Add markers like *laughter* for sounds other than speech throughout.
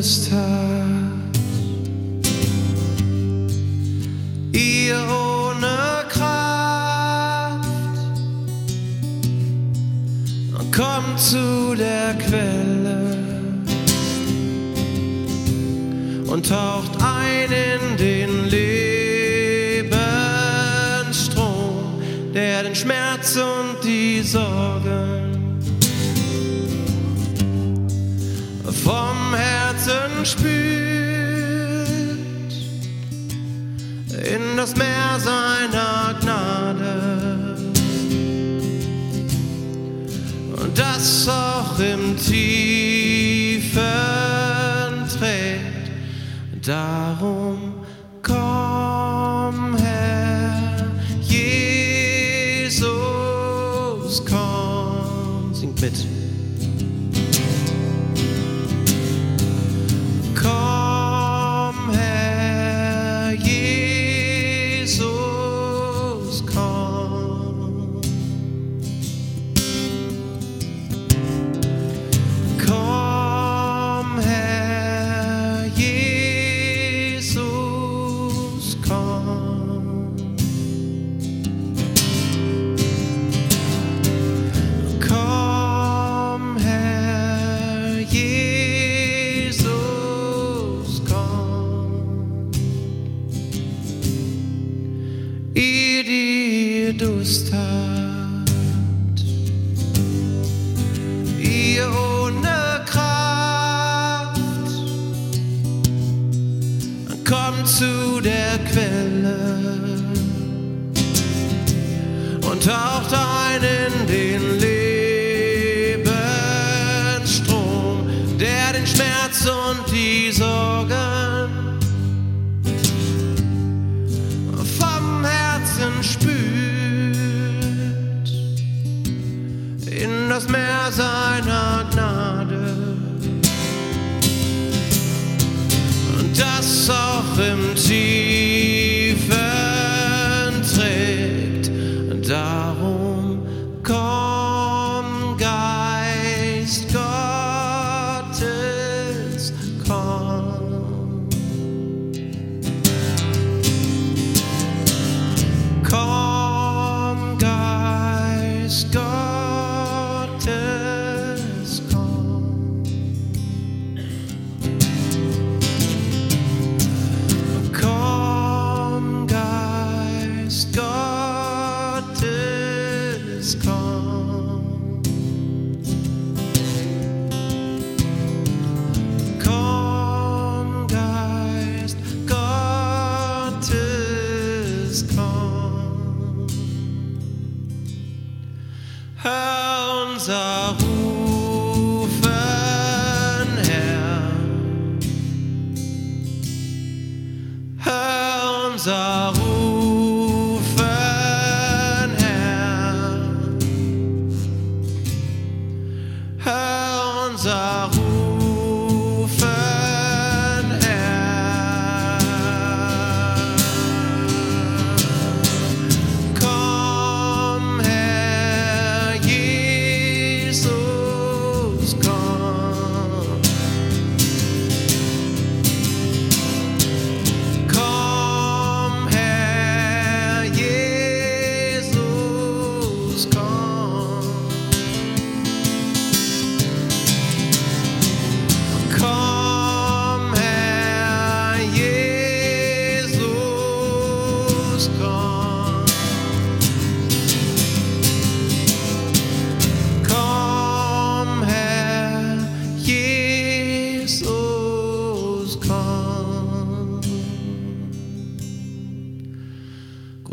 Durst habt, ihr ohne Kraft, kommt zu der Quelle und taucht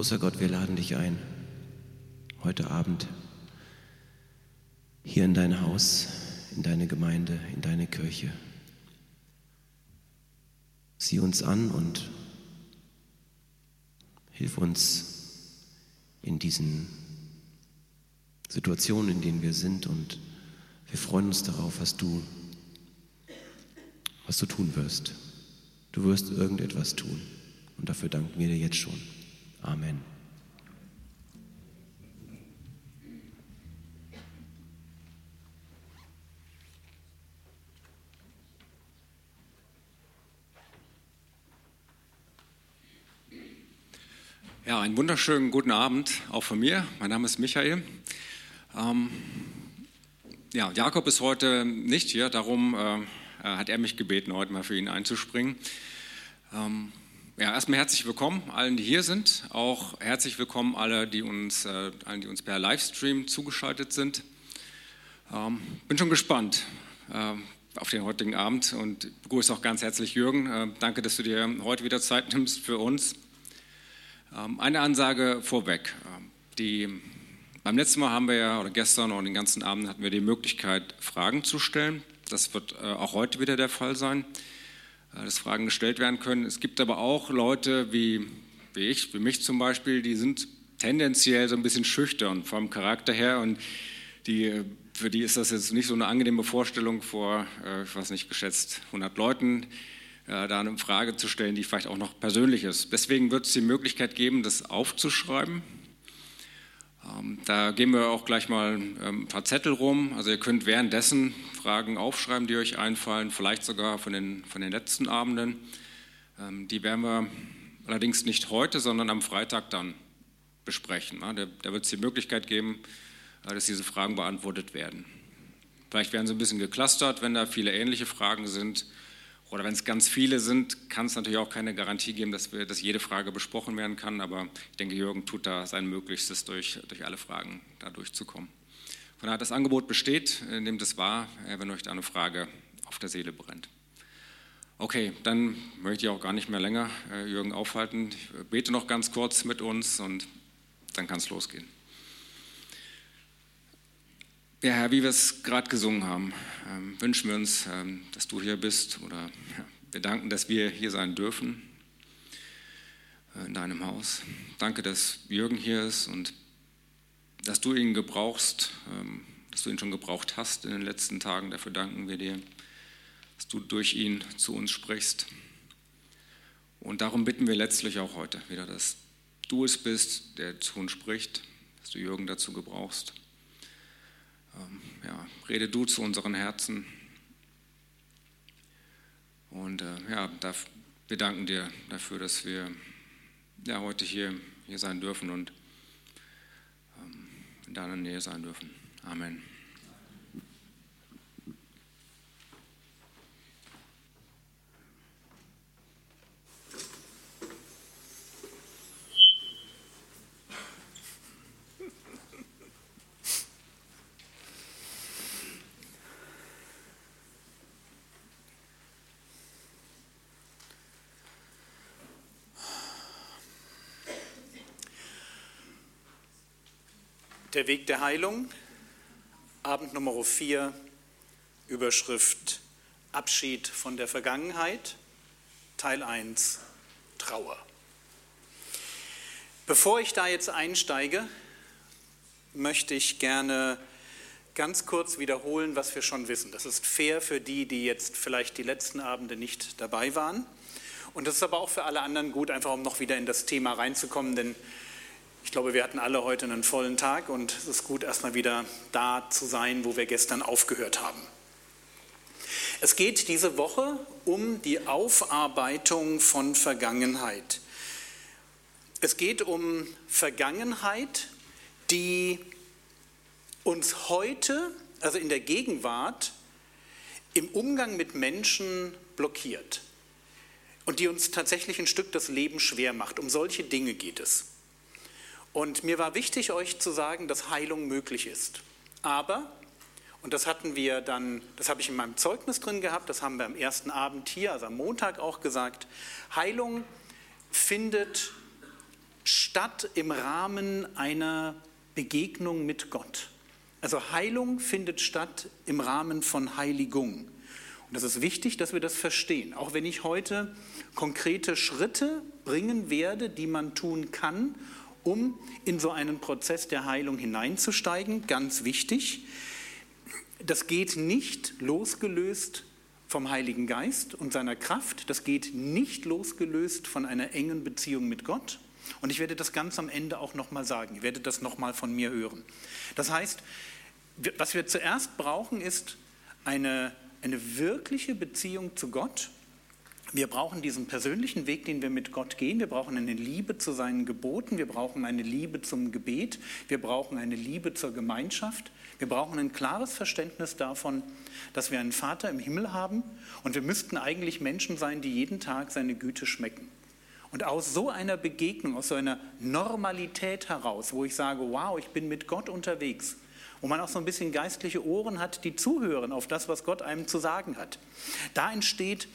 Großer Gott, wir laden dich ein, heute Abend hier in dein Haus, in deine Gemeinde, in deine Kirche. Sieh uns an und hilf uns in diesen Situationen, in denen wir sind und wir freuen uns darauf, was du, was du tun wirst. Du wirst irgendetwas tun und dafür danken wir dir jetzt schon. Amen. Ja, einen wunderschönen guten Abend auch von mir. Mein Name ist Michael. Ähm, ja, Jakob ist heute nicht hier, darum äh, äh hat er mich gebeten, heute mal für ihn einzuspringen. Ähm, ja, erstmal herzlich willkommen allen, die hier sind. Auch herzlich willkommen alle, die uns, äh, allen, die uns per Livestream zugeschaltet sind. Ähm, bin schon gespannt äh, auf den heutigen Abend und begrüße auch ganz herzlich Jürgen. Äh, danke, dass du dir heute wieder Zeit nimmst für uns. Ähm, eine Ansage vorweg. Ähm, die, beim letzten Mal haben wir ja, oder gestern und den ganzen Abend hatten wir die Möglichkeit, Fragen zu stellen. Das wird äh, auch heute wieder der Fall sein, dass Fragen gestellt werden können. Es gibt aber auch Leute wie, wie ich, wie mich zum Beispiel, die sind tendenziell so ein bisschen schüchtern vom Charakter her und die, für die ist das jetzt nicht so eine angenehme Vorstellung vor, äh, ich weiß nicht, geschätzt 100 Leuten äh, da eine Frage zu stellen, die vielleicht auch noch persönlich ist. Deswegen wird es die Möglichkeit geben, das aufzuschreiben. Ähm, da geben wir auch gleich mal ähm, ein paar Zettel rum. Also ihr könnt währenddessen Fragen aufschreiben, die euch einfallen, vielleicht sogar von den, von den letzten Abenden. Ähm, die werden wir allerdings nicht heute, sondern am Freitag dann besprechen. Da, da wird es die Möglichkeit geben, äh, dass diese Fragen beantwortet werden. Vielleicht werden sie ein bisschen geclustert, wenn da viele ähnliche Fragen sind. Oder wenn es ganz viele sind, kann es natürlich auch keine Garantie geben, dass, wir, dass jede Frage besprochen werden kann. Aber ich denke, Jürgen tut da sein Möglichstes, durch, durch alle Fragen da durchzukommen. Von daher, das Angebot besteht, nehmt es wahr, äh, wenn euch da eine Frage auf der Seele brennt. Okay, dann möchte ich auch gar nicht mehr länger äh, Jürgen aufhalten. Ich bete noch ganz kurz mit uns und dann kann es losgehen. Ja, Herr, wie wir es gerade gesungen haben, ähm, wünschen wir uns, ähm, dass du hier bist oder ja, wir danken, dass wir hier sein dürfen äh, in deinem Haus. Danke, dass Jürgen hier ist und dass du ihn gebrauchst, ähm, dass du ihn schon gebraucht hast in den letzten Tagen. Dafür danken wir dir, dass du durch ihn zu uns sprichst. Und darum bitten wir letztlich auch heute wieder, dass du es bist, der zu uns spricht, dass du Jürgen dazu gebrauchst. Ähm, ja, rede du zu unseren Herzen. Und äh, ja, wir danken dir dafür, dass wir ja, heute hier, hier sein dürfen und ähm, in deiner Nähe sein dürfen. Amen. Der Weg der Heilung, Abend Nummer 4, Überschrift Abschied von der Vergangenheit, Teil 1, Trauer. Bevor ich da jetzt einsteige, möchte ich gerne ganz kurz wiederholen, was wir schon wissen. Das ist fair für die, die jetzt vielleicht die letzten Abende nicht dabei waren. Und das ist aber auch für alle anderen gut, einfach um noch wieder in das Thema reinzukommen, denn ich glaube, wir hatten alle heute einen vollen Tag und es ist gut, erstmal wieder da zu sein, wo wir gestern aufgehört haben. Es geht diese Woche um die Aufarbeitung von Vergangenheit. Es geht um Vergangenheit, die uns heute, also in der Gegenwart, im Umgang mit Menschen blockiert und die uns tatsächlich ein Stück das Leben schwer macht. Um solche Dinge geht es. Und mir war wichtig, euch zu sagen, dass Heilung möglich ist. Aber, und das hatten wir dann, das habe ich in meinem Zeugnis drin gehabt, das haben wir am ersten Abend hier, also am Montag auch gesagt, Heilung findet statt im Rahmen einer Begegnung mit Gott. Also Heilung findet statt im Rahmen von Heiligung. Und das ist wichtig, dass wir das verstehen. Auch wenn ich heute konkrete Schritte bringen werde, die man tun kann, um in so einen Prozess der Heilung hineinzusteigen. Ganz wichtig. Das geht nicht losgelöst vom Heiligen Geist und seiner Kraft. Das geht nicht losgelöst von einer engen Beziehung mit Gott. Und ich werde das ganz am Ende auch nochmal sagen. Ihr werdet das nochmal von mir hören. Das heißt, was wir zuerst brauchen, ist eine, eine wirkliche Beziehung zu Gott Wir brauchen diesen persönlichen Weg, den wir mit Gott gehen. Wir brauchen eine Liebe zu seinen Geboten. Wir brauchen eine Liebe zum Gebet. Wir brauchen eine Liebe zur Gemeinschaft. Wir brauchen ein klares Verständnis davon, dass wir einen Vater im Himmel haben und wir müssten eigentlich Menschen sein, die jeden Tag seine Güte schmecken. Und aus so einer Begegnung, aus so einer Normalität heraus, wo ich sage, wow, ich bin mit Gott unterwegs, wo man auch so ein bisschen geistliche Ohren hat, die zuhören auf das, was Gott einem zu sagen hat, da entsteht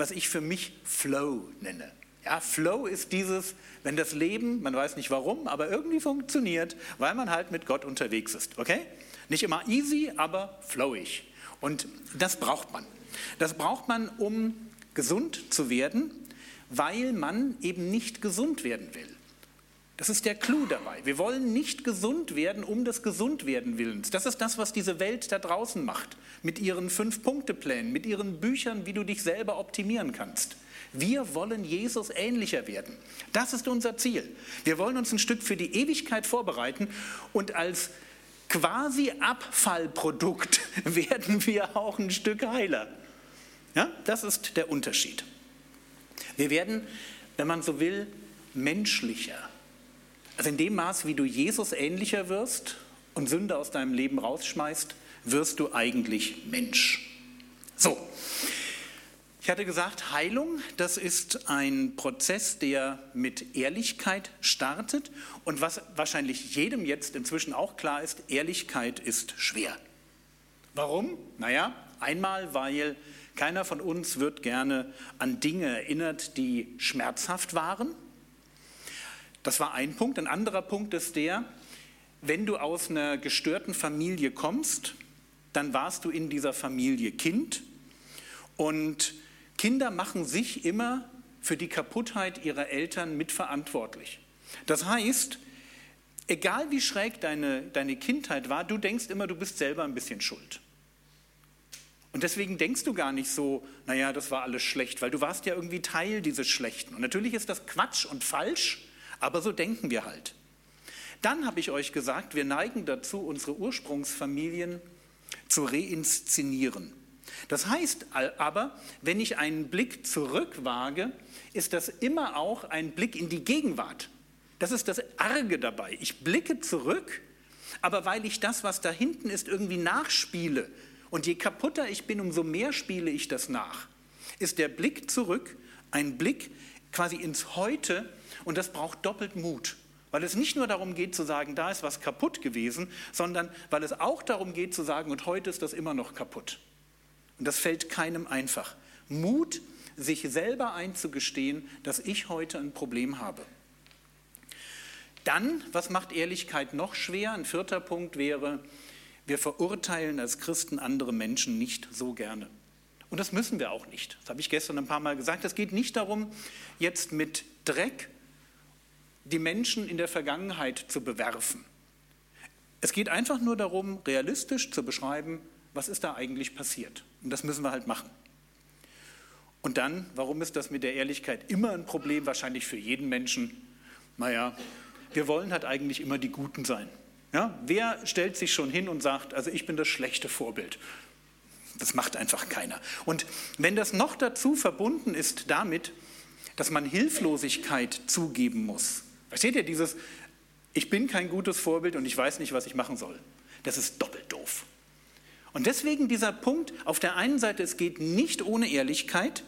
was ich für mich Flow nenne. Ja, Flow ist dieses, wenn das Leben, man weiß nicht warum, aber irgendwie funktioniert, weil man halt mit Gott unterwegs ist. Okay? Nicht immer easy, aber flowig. Und das braucht man. Das braucht man, um gesund zu werden, weil man eben nicht gesund werden will. Das ist der Clou dabei. Wir wollen nicht gesund werden um des Gesundwerden willens. Das ist das, was diese Welt da draußen macht. Mit ihren Fünf-Punkte-Plänen, mit ihren Büchern, wie du dich selber optimieren kannst. Wir wollen Jesus ähnlicher werden. Das ist unser Ziel. Wir wollen uns ein Stück für die Ewigkeit vorbereiten und als quasi Abfallprodukt *laughs* werden wir auch ein Stück heiler. Ja, das ist der Unterschied. Wir werden, wenn man so will, menschlicher. Also in dem Maß, wie du Jesus ähnlicher wirst und Sünde aus deinem Leben rausschmeißt, wirst du eigentlich Mensch. So, ich hatte gesagt, Heilung, das ist ein Prozess, der mit Ehrlichkeit startet. Und was wahrscheinlich jedem jetzt inzwischen auch klar ist, Ehrlichkeit ist schwer. Warum? Naja, einmal, weil keiner von uns wird gerne an Dinge erinnert, die schmerzhaft waren. Das war ein Punkt. Ein anderer Punkt ist der, wenn du aus einer gestörten Familie kommst, dann warst du in dieser Familie Kind und Kinder machen sich immer für die Kaputtheit ihrer Eltern mitverantwortlich. Das heißt, egal wie schräg deine, deine Kindheit war, du denkst immer, du bist selber ein bisschen schuld. Und deswegen denkst du gar nicht so, naja, das war alles schlecht, weil du warst ja irgendwie Teil dieses Schlechten. Und natürlich ist das Quatsch und falsch, aber so denken wir halt. Dann habe ich euch gesagt, wir neigen dazu, unsere Ursprungsfamilien zu reinszenieren. Das heißt aber, wenn ich einen Blick zurück wage, ist das immer auch ein Blick in die Gegenwart. Das ist das Arge dabei. Ich blicke zurück, aber weil ich das, was da hinten ist, irgendwie nachspiele. Und je kaputter ich bin, umso mehr spiele ich das nach. Ist der Blick zurück ein Blick quasi ins Heute, und das braucht doppelt Mut. Weil es nicht nur darum geht zu sagen, da ist was kaputt gewesen, sondern weil es auch darum geht zu sagen, und heute ist das immer noch kaputt. Und das fällt keinem einfach. Mut, sich selber einzugestehen, dass ich heute ein Problem habe. Dann, was macht Ehrlichkeit noch schwer? Ein vierter Punkt wäre, wir verurteilen als Christen andere Menschen nicht so gerne. Und das müssen wir auch nicht. Das habe ich gestern ein paar Mal gesagt. Es geht nicht darum, jetzt mit Dreck die Menschen in der Vergangenheit zu bewerfen. Es geht einfach nur darum, realistisch zu beschreiben, was ist da eigentlich passiert. Und das müssen wir halt machen. Und dann, warum ist das mit der Ehrlichkeit immer ein Problem, wahrscheinlich für jeden Menschen? Naja, wir wollen halt eigentlich immer die Guten sein. Ja, wer stellt sich schon hin und sagt, also ich bin das schlechte Vorbild? Das macht einfach keiner. Und wenn das noch dazu verbunden ist damit, dass man Hilflosigkeit zugeben muss, Versteht ihr dieses, ich bin kein gutes Vorbild und ich weiß nicht, was ich machen soll. Das ist doppelt doof. Und deswegen dieser Punkt, auf der einen Seite, es geht nicht ohne Ehrlichkeit.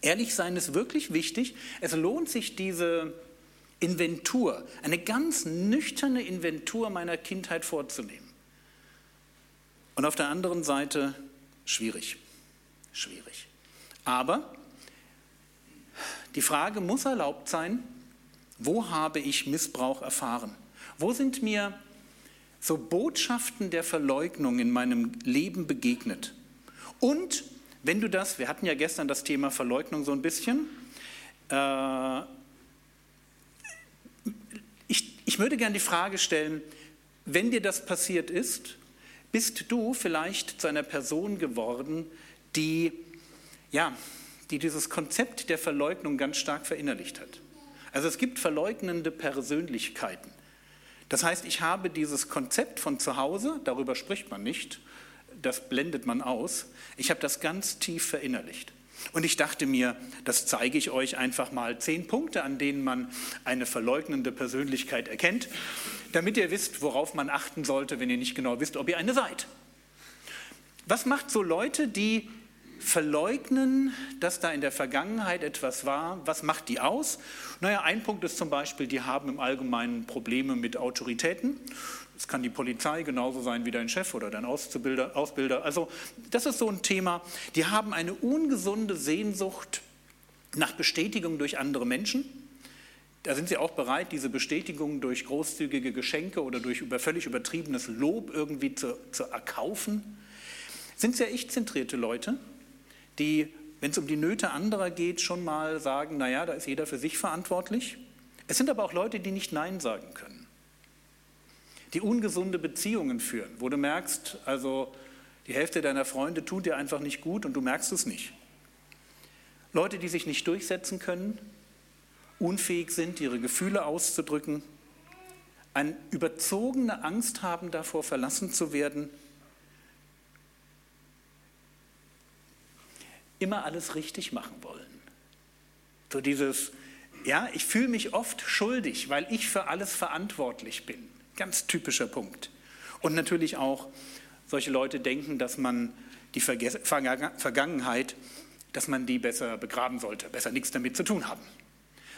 Ehrlich sein ist wirklich wichtig. Es lohnt sich diese Inventur, eine ganz nüchterne Inventur meiner Kindheit vorzunehmen. Und auf der anderen Seite schwierig, schwierig. Aber die Frage muss erlaubt sein, wo habe ich Missbrauch erfahren? Wo sind mir so Botschaften der Verleugnung in meinem Leben begegnet? Und wenn du das, wir hatten ja gestern das Thema Verleugnung so ein bisschen, äh, ich, ich würde gerne die Frage stellen, wenn dir das passiert ist, bist du vielleicht zu einer Person geworden, die, ja, die dieses Konzept der Verleugnung ganz stark verinnerlicht hat. Also es gibt verleugnende Persönlichkeiten. Das heißt, ich habe dieses Konzept von zu Hause, darüber spricht man nicht, das blendet man aus, ich habe das ganz tief verinnerlicht. Und ich dachte mir, das zeige ich euch einfach mal zehn Punkte, an denen man eine verleugnende Persönlichkeit erkennt, damit ihr wisst, worauf man achten sollte, wenn ihr nicht genau wisst, ob ihr eine seid. Was macht so Leute, die verleugnen, dass da in der Vergangenheit etwas war? Was macht die aus? Naja, ein Punkt ist zum Beispiel, die haben im Allgemeinen Probleme mit Autoritäten. Es kann die Polizei genauso sein wie dein Chef oder dein Ausbilder, Ausbilder. Also das ist so ein Thema. Die haben eine ungesunde Sehnsucht nach Bestätigung durch andere Menschen. Da sind sie auch bereit, diese Bestätigung durch großzügige Geschenke oder durch über, völlig übertriebenes Lob irgendwie zu, zu erkaufen. Sind sehr ich-zentrierte Leute, die, wenn es um die Nöte anderer geht, schon mal sagen, naja, da ist jeder für sich verantwortlich. Es sind aber auch Leute, die nicht Nein sagen können die ungesunde Beziehungen führen, wo du merkst, also die Hälfte deiner Freunde tut dir einfach nicht gut und du merkst es nicht. Leute, die sich nicht durchsetzen können, unfähig sind, ihre Gefühle auszudrücken, eine überzogene Angst haben davor, verlassen zu werden, immer alles richtig machen wollen. So dieses, ja, ich fühle mich oft schuldig, weil ich für alles verantwortlich bin. Ganz typischer Punkt. Und natürlich auch solche Leute denken, dass man die Vergangenheit, dass man die besser begraben sollte, besser nichts damit zu tun haben.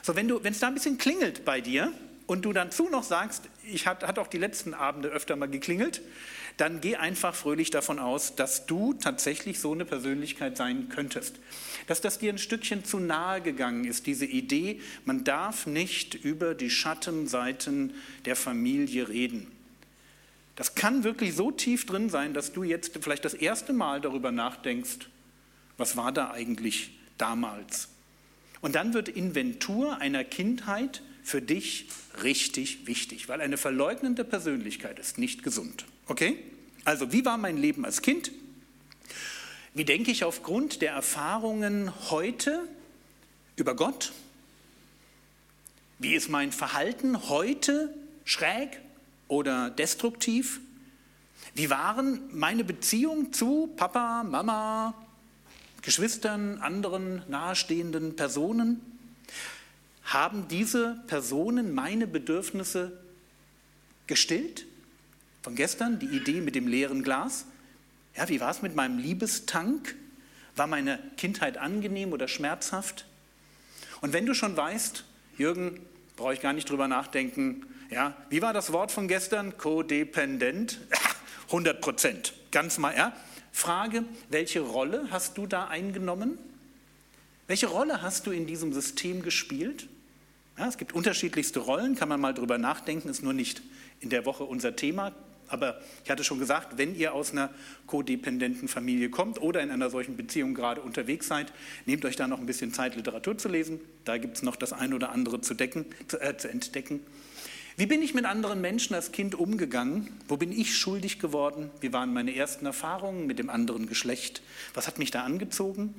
So, wenn es da ein bisschen klingelt bei dir und du dann zu noch sagst, ich hat, hat auch die letzten Abende öfter mal geklingelt, dann geh einfach fröhlich davon aus, dass du tatsächlich so eine Persönlichkeit sein könntest. Dass das dir ein Stückchen zu nahe gegangen ist, diese Idee, man darf nicht über die Schattenseiten der Familie reden. Das kann wirklich so tief drin sein, dass du jetzt vielleicht das erste Mal darüber nachdenkst, was war da eigentlich damals? Und dann wird Inventur einer Kindheit für dich richtig wichtig, weil eine verleugnende Persönlichkeit ist nicht gesund. Okay? Also, wie war mein Leben als Kind? Wie denke ich aufgrund der Erfahrungen heute über Gott? Wie ist mein Verhalten heute schräg oder destruktiv? Wie waren meine Beziehungen zu Papa, Mama, Geschwistern, anderen nahestehenden Personen? Haben diese Personen meine Bedürfnisse gestillt? Von gestern, die Idee mit dem leeren Glas. Ja, wie war es mit meinem Liebestank? War meine Kindheit angenehm oder schmerzhaft? Und wenn du schon weißt, Jürgen, brauche ich gar nicht drüber nachdenken, ja, wie war das Wort von gestern? Codependent? *laughs* 100 Prozent. Ganz mal, ja. Frage, welche Rolle hast du da eingenommen? Welche Rolle hast du in diesem System gespielt? Ja, es gibt unterschiedlichste Rollen, kann man mal drüber nachdenken, ist nur nicht in der Woche unser Thema. Aber ich hatte schon gesagt, wenn ihr aus einer kodependenten Familie kommt oder in einer solchen Beziehung gerade unterwegs seid, nehmt euch da noch ein bisschen Zeit, Literatur zu lesen. Da gibt es noch das ein oder andere zu, decken, zu, äh, zu entdecken. Wie bin ich mit anderen Menschen als Kind umgegangen? Wo bin ich schuldig geworden? Wie waren meine ersten Erfahrungen mit dem anderen Geschlecht? Was hat mich da angezogen?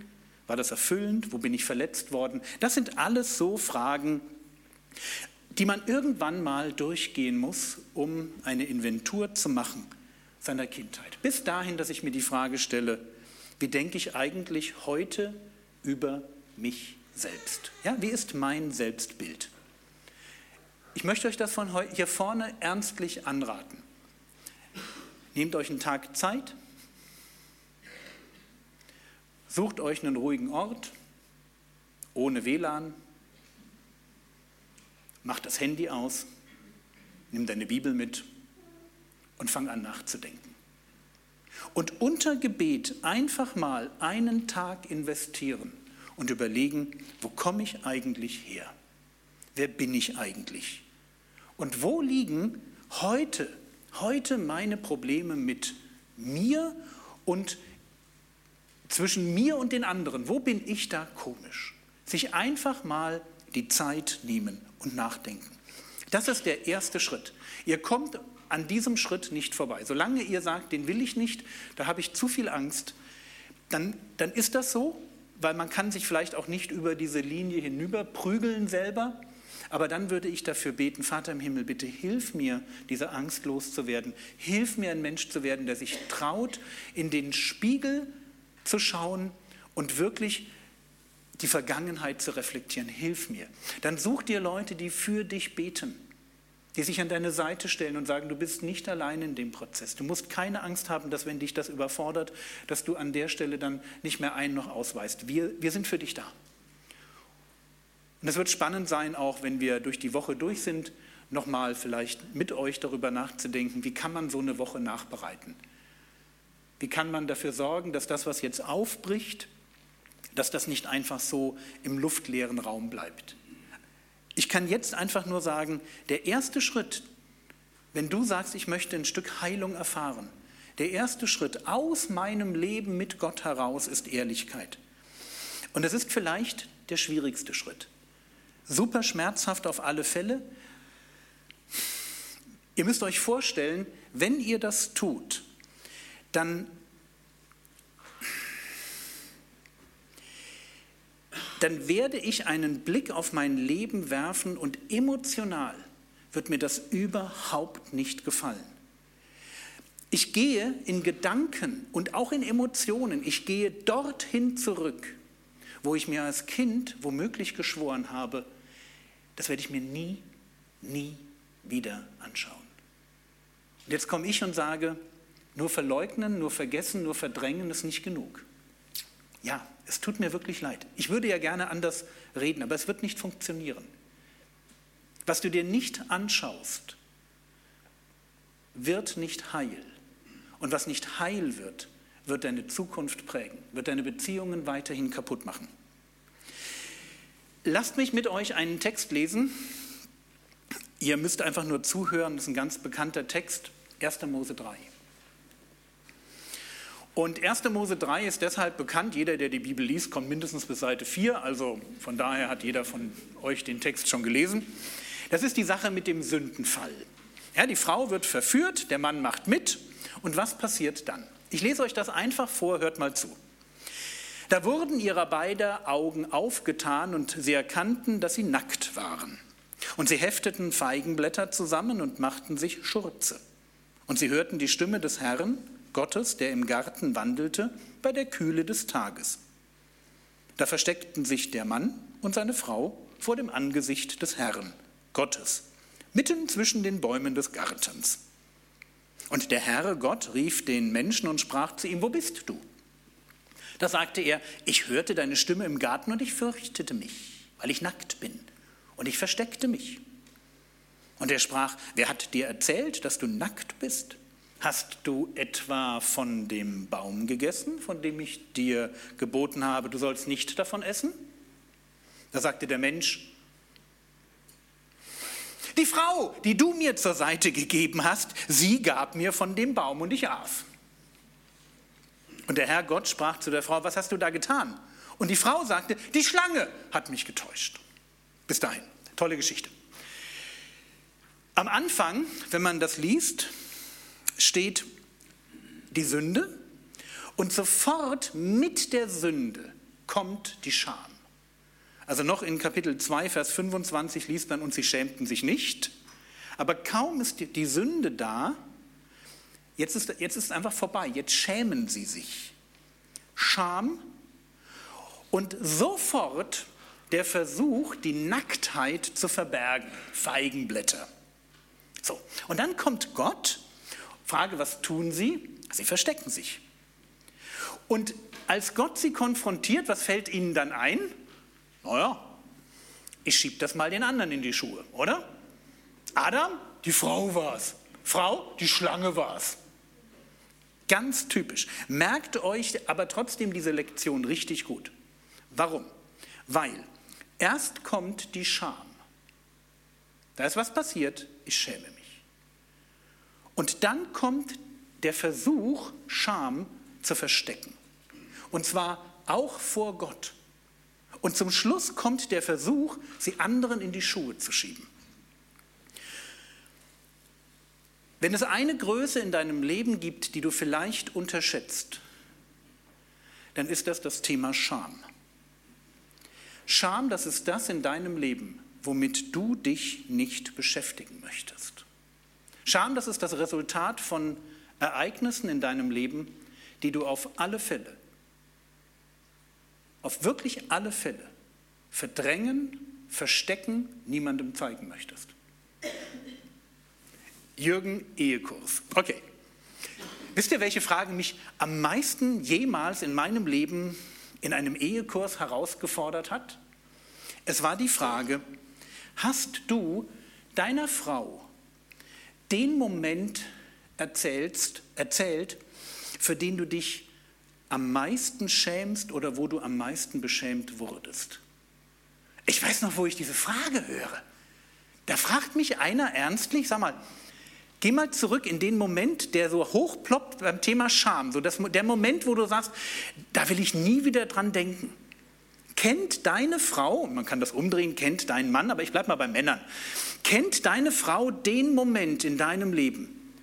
War das erfüllend? Wo bin ich verletzt worden? Das sind alles so Fragen, die man irgendwann mal durchgehen muss, um eine Inventur zu machen seiner Kindheit. Bis dahin, dass ich mir die Frage stelle, wie denke ich eigentlich heute über mich selbst? Ja, wie ist mein Selbstbild? Ich möchte euch das von hier vorne ernstlich anraten. Nehmt euch einen Tag Zeit, sucht euch einen ruhigen Ort, ohne WLAN, Mach das Handy aus, nimm deine Bibel mit und fang an nachzudenken. Und unter Gebet einfach mal einen Tag investieren und überlegen, wo komme ich eigentlich her? Wer bin ich eigentlich? Und wo liegen heute, heute meine Probleme mit mir und zwischen mir und den anderen? Wo bin ich da komisch? Sich einfach mal die Zeit nehmen und nachdenken. Das ist der erste Schritt. Ihr kommt an diesem Schritt nicht vorbei. Solange ihr sagt, den will ich nicht, da habe ich zu viel Angst, dann, dann ist das so, weil man kann sich vielleicht auch nicht über diese Linie hinüber prügeln selber. Aber dann würde ich dafür beten, Vater im Himmel, bitte hilf mir, diese Angst loszuwerden. Hilf mir, ein Mensch zu werden, der sich traut, in den Spiegel zu schauen und wirklich die Vergangenheit zu reflektieren. Hilf mir. Dann such dir Leute, die für dich beten, die sich an deine Seite stellen und sagen, du bist nicht allein in dem Prozess. Du musst keine Angst haben, dass wenn dich das überfordert, dass du an der Stelle dann nicht mehr ein noch ausweist. Wir, wir sind für dich da. Und es wird spannend sein, auch wenn wir durch die Woche durch sind, nochmal vielleicht mit euch darüber nachzudenken, wie kann man so eine Woche nachbereiten? Wie kann man dafür sorgen, dass das, was jetzt aufbricht, dass das nicht einfach so im luftleeren Raum bleibt? Ich kann jetzt einfach nur sagen, der erste Schritt, wenn du sagst, ich möchte ein Stück Heilung erfahren, der erste Schritt aus meinem Leben mit Gott heraus ist Ehrlichkeit. Und es ist vielleicht der schwierigste Schritt. Super schmerzhaft auf alle Fälle. Ihr müsst euch vorstellen, wenn ihr das tut, dann, dann werde ich einen Blick auf mein Leben werfen und emotional wird mir das überhaupt nicht gefallen. Ich gehe in Gedanken und auch in Emotionen, ich gehe dorthin zurück, wo ich mir als Kind womöglich geschworen habe, das werde ich mir nie, nie wieder anschauen. Und jetzt komme ich und sage, nur verleugnen, nur vergessen, nur verdrängen ist nicht genug. Ja, es tut mir wirklich leid. Ich würde ja gerne anders reden, aber es wird nicht funktionieren. Was du dir nicht anschaust, wird nicht heil. Und was nicht heil wird, wird deine Zukunft prägen, wird deine Beziehungen weiterhin kaputt machen. Lasst mich mit euch einen Text lesen. Ihr müsst einfach nur zuhören, das ist ein ganz bekannter Text, 1. Mose 3. Und 1. Mose 3 ist deshalb bekannt, jeder, der die Bibel liest, kommt mindestens bis Seite 4, also von daher hat jeder von euch den Text schon gelesen. Das ist die Sache mit dem Sündenfall. Ja, die Frau wird verführt, der Mann macht mit und was passiert dann? Ich lese euch das einfach vor, hört mal zu. Da wurden ihrer beider Augen aufgetan und sie erkannten, dass sie nackt waren. Und sie hefteten Feigenblätter zusammen und machten sich Schurze. Und sie hörten die Stimme des Herrn, Gottes, der im Garten wandelte, bei der Kühle des Tages. Da versteckten sich der Mann und seine Frau vor dem Angesicht des Herrn, Gottes, mitten zwischen den Bäumen des Gartens. Und der Herr Gott rief den Menschen und sprach zu ihm, wo bist du? Da sagte er, ich hörte deine Stimme im Garten und ich fürchtete mich, weil ich nackt bin. Und ich versteckte mich. Und er sprach, wer hat dir erzählt, dass du nackt bist? Hast du etwa von dem Baum gegessen, von dem ich dir geboten habe, du sollst nicht davon essen? Da sagte der Mensch, die Frau, die du mir zur Seite gegeben hast, sie gab mir von dem Baum und ich aß. Und der Herr Gott sprach zu der Frau, was hast du da getan? Und die Frau sagte, die Schlange hat mich getäuscht. Bis dahin, tolle Geschichte. Am Anfang, wenn man das liest, steht die Sünde und sofort mit der Sünde kommt die Scham. Also noch in Kapitel 2, Vers 25 liest man, und sie schämten sich nicht. Aber kaum ist die Sünde da, Jetzt ist, jetzt ist einfach vorbei. Jetzt schämen sie sich. Scham und sofort der Versuch, die Nacktheit zu verbergen. Feigenblätter. So, und dann kommt Gott. Frage, was tun sie? Sie verstecken sich. Und als Gott sie konfrontiert, was fällt ihnen dann ein? Naja, ich schieb das mal den anderen in die Schuhe, oder? Adam, die Frau war's. Frau, die Schlange war's. Ganz typisch. Merkt euch aber trotzdem diese Lektion richtig gut. Warum? Weil erst kommt die Scham. Da ist was passiert, ich schäme mich. Und dann kommt der Versuch, Scham zu verstecken. Und zwar auch vor Gott. Und zum Schluss kommt der Versuch, sie anderen in die Schuhe zu schieben. Wenn es eine Größe in deinem Leben gibt, die du vielleicht unterschätzt, dann ist das das Thema Scham. Scham, das ist das in deinem Leben, womit du dich nicht beschäftigen möchtest. Scham, das ist das Resultat von Ereignissen in deinem Leben, die du auf alle Fälle auf wirklich alle Fälle verdrängen, verstecken, niemandem zeigen möchtest? Jürgen Ehekurs. Okay. Wisst ihr, welche Frage mich am meisten jemals in meinem Leben in einem Ehekurs herausgefordert hat? Es war die Frage, hast du deiner Frau den Moment erzählst, erzählt, für den du dich am meisten schämst oder wo du am meisten beschämt wurdest? Ich weiß noch, wo ich diese Frage höre. Da fragt mich einer ernstlich, sag mal, geh mal zurück in den Moment, der so hochploppt beim Thema Scham, so das, der Moment, wo du sagst, da will ich nie wieder dran denken. Kennt deine Frau, man kann das umdrehen, kennt dein Mann, aber ich bleibe mal bei Männern, kennt deine Frau den Moment in deinem Leben,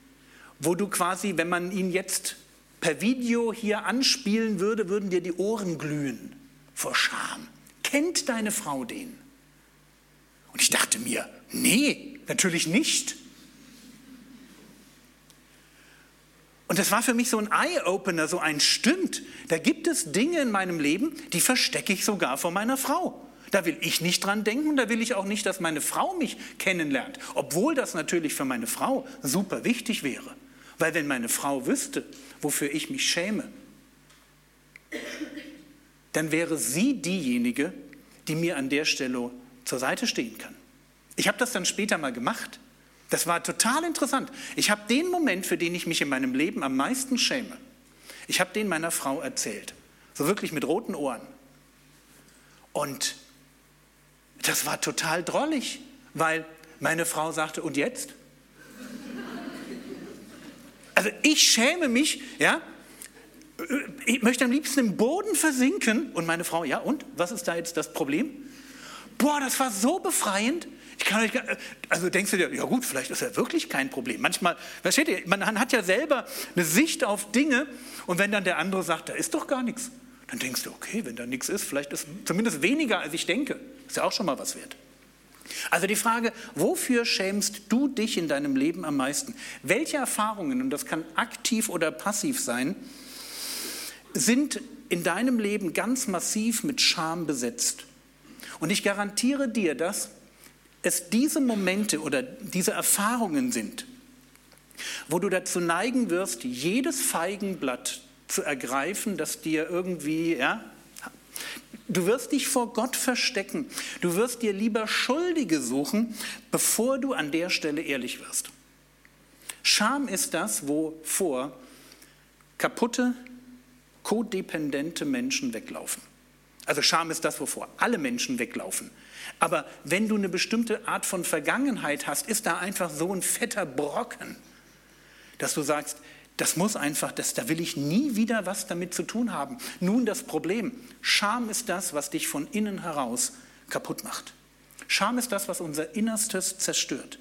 wo du quasi, wenn man ihn jetzt per Video hier anspielen würde, würden dir die Ohren glühen vor Scham. Kennt deine Frau den? Und ich dachte mir, nee, natürlich nicht. Und das war für mich so ein Eye-Opener, so ein Stimmt. Da gibt es Dinge in meinem Leben, die verstecke ich sogar vor meiner Frau. Da will ich nicht dran denken, da will ich auch nicht, dass meine Frau mich kennenlernt. Obwohl das natürlich für meine Frau super wichtig wäre. Weil wenn meine Frau wüsste, wofür ich mich schäme, dann wäre sie diejenige, die mir an der Stelle zur Seite stehen kann. Ich habe das dann später mal gemacht. Das war total interessant. Ich habe den Moment, für den ich mich in meinem Leben am meisten schäme, ich habe den meiner Frau erzählt. So wirklich mit roten Ohren. Und das war total drollig, weil meine Frau sagte, und jetzt? Also ich schäme mich, ja, ich möchte am liebsten im Boden versinken. Und meine Frau, ja, und? Was ist da jetzt das Problem? Boah, das war so befreiend. Ich kann euch, also denkst du dir, ja gut, vielleicht ist ja wirklich kein Problem. Manchmal, versteht ihr, man hat ja selber eine Sicht auf Dinge und wenn dann der andere sagt, da ist doch gar nichts, dann denkst du, okay, wenn da nichts ist, vielleicht ist zumindest weniger, als ich denke. Ist ja auch schon mal was wert. Also die Frage, wofür schämst du dich in deinem Leben am meisten? Welche Erfahrungen, und das kann aktiv oder passiv sein, sind in deinem Leben ganz massiv mit Scham besetzt? Und ich garantiere dir, dass es diese Momente oder diese Erfahrungen sind, wo du dazu neigen wirst, jedes Feigenblatt zu ergreifen, das dir irgendwie, ja, du wirst dich vor Gott verstecken. Du wirst dir lieber Schuldige suchen, bevor du an der Stelle ehrlich wirst. Scham ist das, wovor kaputte, kodependente Menschen weglaufen. Also Scham ist das, wovor alle Menschen weglaufen. Aber wenn du eine bestimmte Art von Vergangenheit hast, ist da einfach so ein fetter Brocken, dass du sagst, das muss einfach, das, da will ich nie wieder was damit zu tun haben. Nun das Problem, Scham ist das, was dich von innen heraus kaputt macht. Scham ist das, was unser Innerstes zerstört.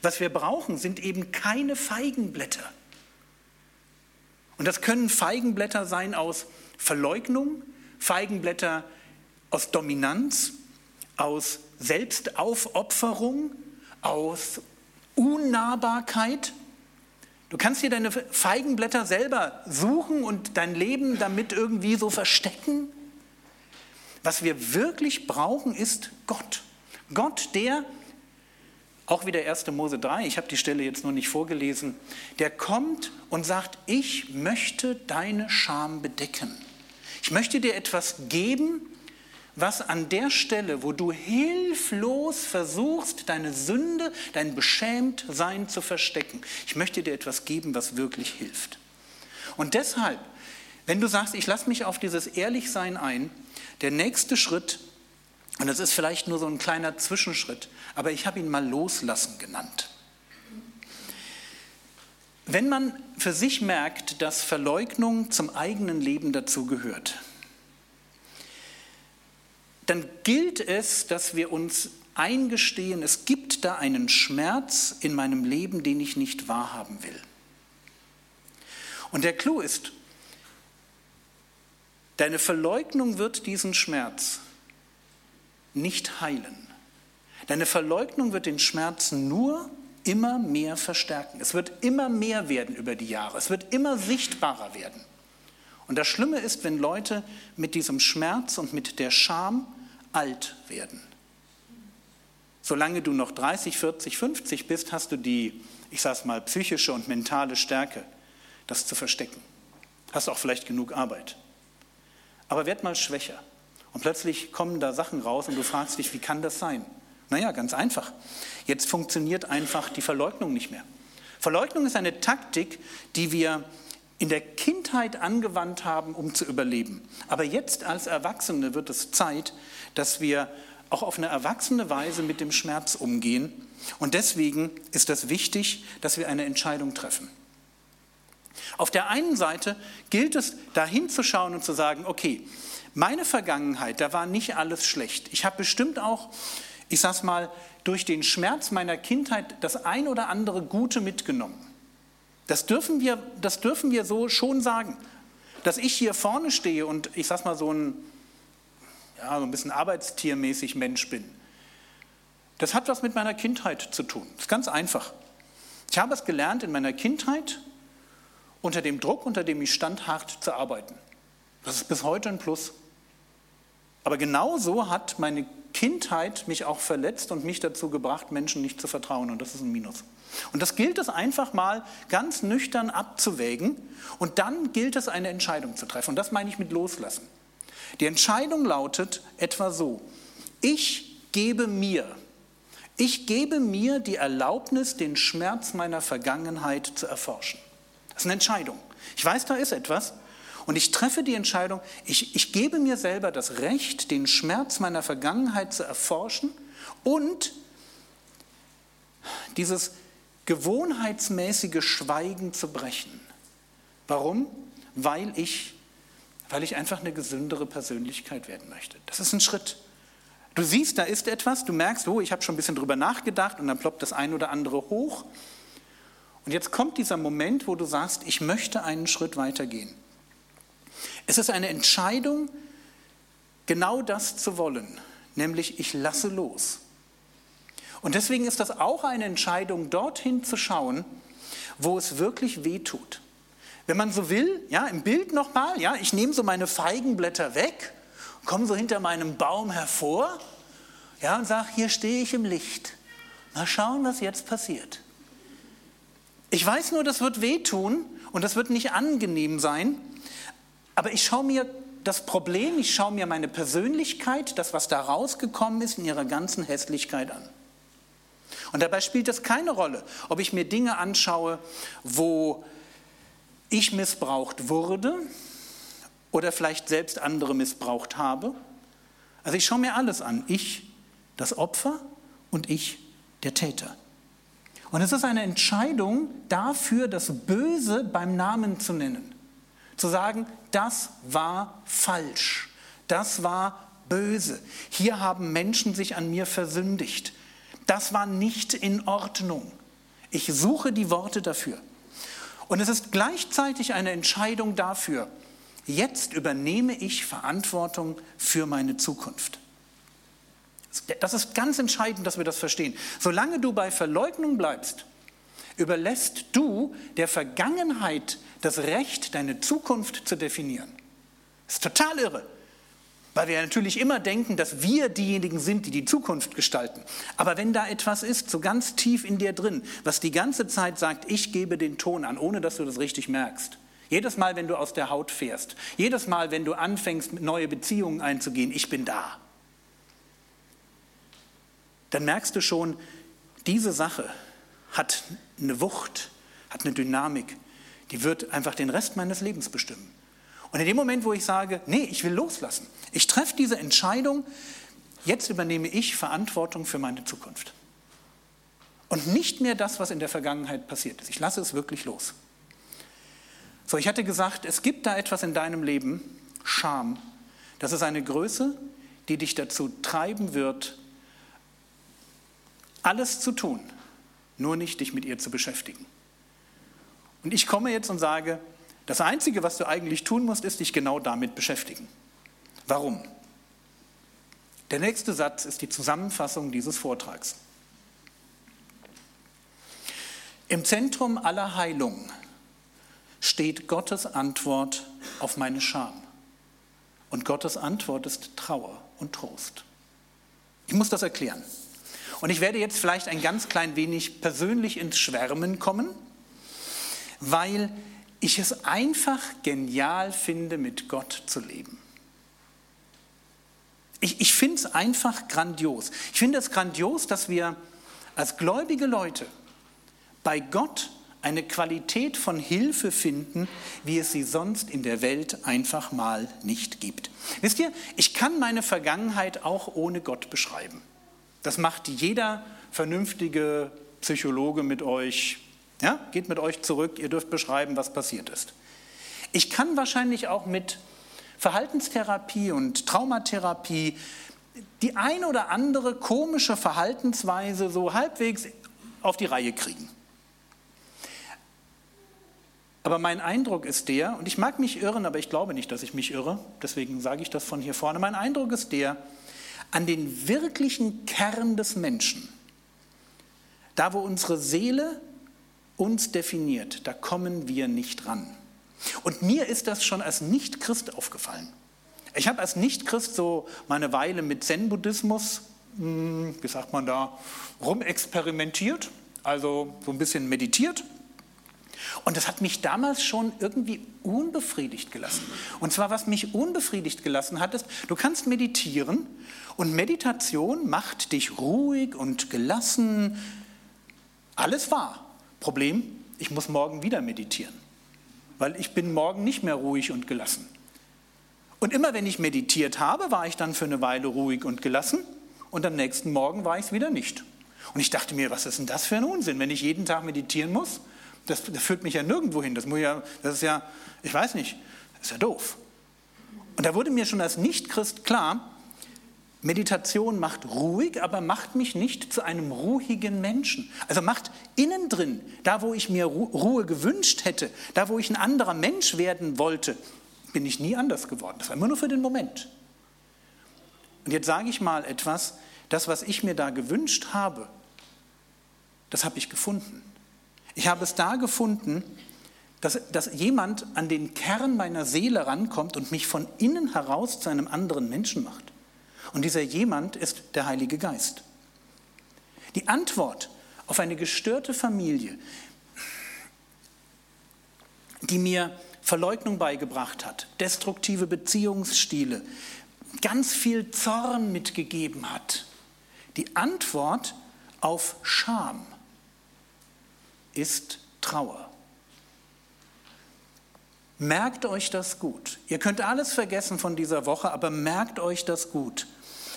Was wir brauchen, sind eben keine Feigenblätter. Und das können Feigenblätter sein aus Verleugnung, Feigenblätter aus Dominanz, aus Selbstaufopferung, aus Unnahbarkeit. Du kannst dir deine Feigenblätter selber suchen und dein Leben damit irgendwie so verstecken. Was wir wirklich brauchen, ist Gott. Gott, der, auch wieder 1. Mose 3, ich habe die Stelle jetzt nur nicht vorgelesen, der kommt und sagt, ich möchte deine Scham bedecken. Ich möchte dir etwas geben, was an der Stelle, wo du hilflos versuchst, deine Sünde, dein Beschämtsein zu verstecken, ich möchte dir etwas geben, was wirklich hilft. Und deshalb, wenn du sagst, ich lasse mich auf dieses Ehrlichsein ein, der nächste Schritt, und das ist vielleicht nur so ein kleiner Zwischenschritt, aber ich habe ihn mal loslassen genannt. Wenn man für sich merkt, dass Verleugnung zum eigenen Leben dazu gehört, dann gilt es, dass wir uns eingestehen, es gibt da einen Schmerz in meinem Leben, den ich nicht wahrhaben will. Und der Clou ist, deine Verleugnung wird diesen Schmerz nicht heilen. Deine Verleugnung wird den Schmerz nur immer mehr verstärken. Es wird immer mehr werden über die Jahre. Es wird immer sichtbarer werden. Und das Schlimme ist, wenn Leute mit diesem Schmerz und mit der Scham alt werden. Solange du noch 30, 40, 50 bist, hast du die, ich sage mal, psychische und mentale Stärke, das zu verstecken. Hast auch vielleicht genug Arbeit. Aber werd mal schwächer. Und plötzlich kommen da Sachen raus und du fragst dich, wie kann das sein? Naja, ganz einfach. Jetzt funktioniert einfach die Verleugnung nicht mehr. Verleugnung ist eine Taktik, die wir in der Kindheit angewandt haben, um zu überleben. Aber jetzt als Erwachsene wird es Zeit, dass wir auch auf eine erwachsene Weise mit dem Schmerz umgehen. Und deswegen ist es wichtig, dass wir eine Entscheidung treffen. Auf der einen Seite gilt es, da hinzuschauen und zu sagen, okay, meine Vergangenheit, da war nicht alles schlecht. Ich habe bestimmt auch, ich sag's mal, durch den Schmerz meiner Kindheit das ein oder andere Gute mitgenommen. Das dürfen wir, das dürfen wir so schon sagen. Dass ich hier vorne stehe und ich sag mal so ein, ja, so ein bisschen arbeitstiermäßig Mensch bin, das hat was mit meiner Kindheit zu tun. Das ist ganz einfach. Ich habe es gelernt in meiner Kindheit, unter dem Druck, unter dem ich stand, hart zu arbeiten. Das ist bis heute ein Plus. Aber genauso hat meine Kindheit mich auch verletzt und mich dazu gebracht, Menschen nicht zu vertrauen. Und das ist ein Minus. Und das gilt es einfach mal ganz nüchtern abzuwägen. Und dann gilt es, eine Entscheidung zu treffen. Und das meine ich mit Loslassen. Die Entscheidung lautet etwa so, ich gebe mir, ich gebe mir die Erlaubnis, den Schmerz meiner Vergangenheit zu erforschen. Das ist eine Entscheidung. Ich weiß, da ist etwas. Und ich treffe die Entscheidung, ich, ich gebe mir selber das Recht, den Schmerz meiner Vergangenheit zu erforschen und dieses gewohnheitsmäßige Schweigen zu brechen. Warum? Weil ich weil ich einfach eine gesündere Persönlichkeit werden möchte. Das ist ein Schritt. Du siehst, da ist etwas, du merkst, oh, ich habe schon ein bisschen drüber nachgedacht und dann ploppt das ein oder andere hoch. Und jetzt kommt dieser Moment, wo du sagst, ich möchte einen Schritt weitergehen. Es ist eine Entscheidung, genau das zu wollen, nämlich ich lasse los. Und deswegen ist das auch eine Entscheidung, dorthin zu schauen, wo es wirklich weh tut. Wenn man so will, ja, im Bild nochmal, ja, ich nehme so meine Feigenblätter weg, komme so hinter meinem Baum hervor, ja, und sage, hier stehe ich im Licht. Mal schauen, was jetzt passiert. Ich weiß nur, das wird wehtun und das wird nicht angenehm sein, aber ich schaue mir das Problem, ich schaue mir meine Persönlichkeit, das, was da rausgekommen ist, in ihrer ganzen Hässlichkeit an. Und dabei spielt es keine Rolle, ob ich mir Dinge anschaue, wo ich missbraucht wurde oder vielleicht selbst andere missbraucht habe. Also ich schaue mir alles an. Ich, das Opfer und ich, der Täter. Und es ist eine Entscheidung dafür, das Böse beim Namen zu nennen. Zu sagen, das war falsch, das war böse. Hier haben Menschen sich an mir versündigt. Das war nicht in Ordnung. Ich suche die Worte dafür. Und es ist gleichzeitig eine Entscheidung dafür, jetzt übernehme ich Verantwortung für meine Zukunft. Das ist ganz entscheidend, dass wir das verstehen. Solange du bei Verleugnung bleibst, überlässt du der Vergangenheit das Recht, deine Zukunft zu definieren. Das ist total irre. Weil wir natürlich immer denken, dass wir diejenigen sind, die die Zukunft gestalten. Aber wenn da etwas ist, so ganz tief in dir drin, was die ganze Zeit sagt, ich gebe den Ton an, ohne dass du das richtig merkst. Jedes Mal, wenn du aus der Haut fährst, jedes Mal, wenn du anfängst, neue Beziehungen einzugehen, ich bin da. Dann merkst du schon, diese Sache hat eine Wucht, hat eine Dynamik, die wird einfach den Rest meines Lebens bestimmen. Und in dem Moment, wo ich sage, nee, ich will loslassen, ich treffe diese Entscheidung, jetzt übernehme ich Verantwortung für meine Zukunft. Und nicht mehr das, was in der Vergangenheit passiert ist. Ich lasse es wirklich los. So, ich hatte gesagt, es gibt da etwas in deinem Leben, Scham. Das ist eine Größe, die dich dazu treiben wird, alles zu tun, nur nicht dich mit ihr zu beschäftigen. Und ich komme jetzt und sage, das Einzige, was du eigentlich tun musst, ist dich genau damit beschäftigen. Warum? Der nächste Satz ist die Zusammenfassung dieses Vortrags. Im Zentrum aller Heilung steht Gottes Antwort auf meine Scham. Und Gottes Antwort ist Trauer und Trost. Ich muss das erklären. Und ich werde jetzt vielleicht ein ganz klein wenig persönlich ins Schwärmen kommen, weil ich es einfach genial finde, mit Gott zu leben. Ich, ich finde es einfach grandios. Ich finde es grandios, dass wir als gläubige Leute bei Gott eine Qualität von Hilfe finden, wie es sie sonst in der Welt einfach mal nicht gibt. Wisst ihr, ich kann meine Vergangenheit auch ohne Gott beschreiben. Das macht jeder vernünftige Psychologe mit euch. Ja, geht mit euch zurück, ihr dürft beschreiben, was passiert ist. Ich kann wahrscheinlich auch mit Verhaltenstherapie und Traumatherapie die ein oder andere komische Verhaltensweise so halbwegs auf die Reihe kriegen. Aber mein Eindruck ist der, und ich mag mich irren, aber ich glaube nicht, dass ich mich irre, deswegen sage ich das von hier vorne, mein Eindruck ist der, an den wirklichen Kern des Menschen, da wo unsere Seele uns definiert, da kommen wir nicht ran. Und mir ist das schon als Nicht-Christ aufgefallen. Ich habe als Nicht-Christ so meine Weile mit Zen-Buddhismus, hm, wie sagt man da, rumexperimentiert, also so ein bisschen meditiert und das hat mich damals schon irgendwie unbefriedigt gelassen. Und zwar, was mich unbefriedigt gelassen hat, ist, du kannst meditieren und Meditation macht dich ruhig und gelassen. Alles wahr. Problem, ich muss morgen wieder meditieren, weil ich bin morgen nicht mehr ruhig und gelassen. Und immer wenn ich meditiert habe, war ich dann für eine Weile ruhig und gelassen und am nächsten Morgen war ich es wieder nicht. Und ich dachte mir, was ist denn das für ein Unsinn, wenn ich jeden Tag meditieren muss? Das, das führt mich ja nirgendwo hin. Das, muss ja, das ist ja, ich weiß nicht, das ist ja doof. Und da wurde mir schon als Nichtchrist klar, Meditation macht ruhig, aber macht mich nicht zu einem ruhigen Menschen. Also macht innen drin, da wo ich mir Ruhe gewünscht hätte, da wo ich ein anderer Mensch werden wollte, bin ich nie anders geworden. Das war immer nur für den Moment. Und jetzt sage ich mal etwas, das, was ich mir da gewünscht habe, das habe ich gefunden. Ich habe es da gefunden, dass, dass jemand an den Kern meiner Seele rankommt und mich von innen heraus zu einem anderen Menschen macht. Und dieser jemand ist der Heilige Geist. Die Antwort auf eine gestörte Familie, die mir Verleugnung beigebracht hat, destruktive Beziehungsstile, ganz viel Zorn mitgegeben hat. Die Antwort auf Scham ist Trauer. Merkt euch das gut. Ihr könnt alles vergessen von dieser Woche, aber merkt euch das gut.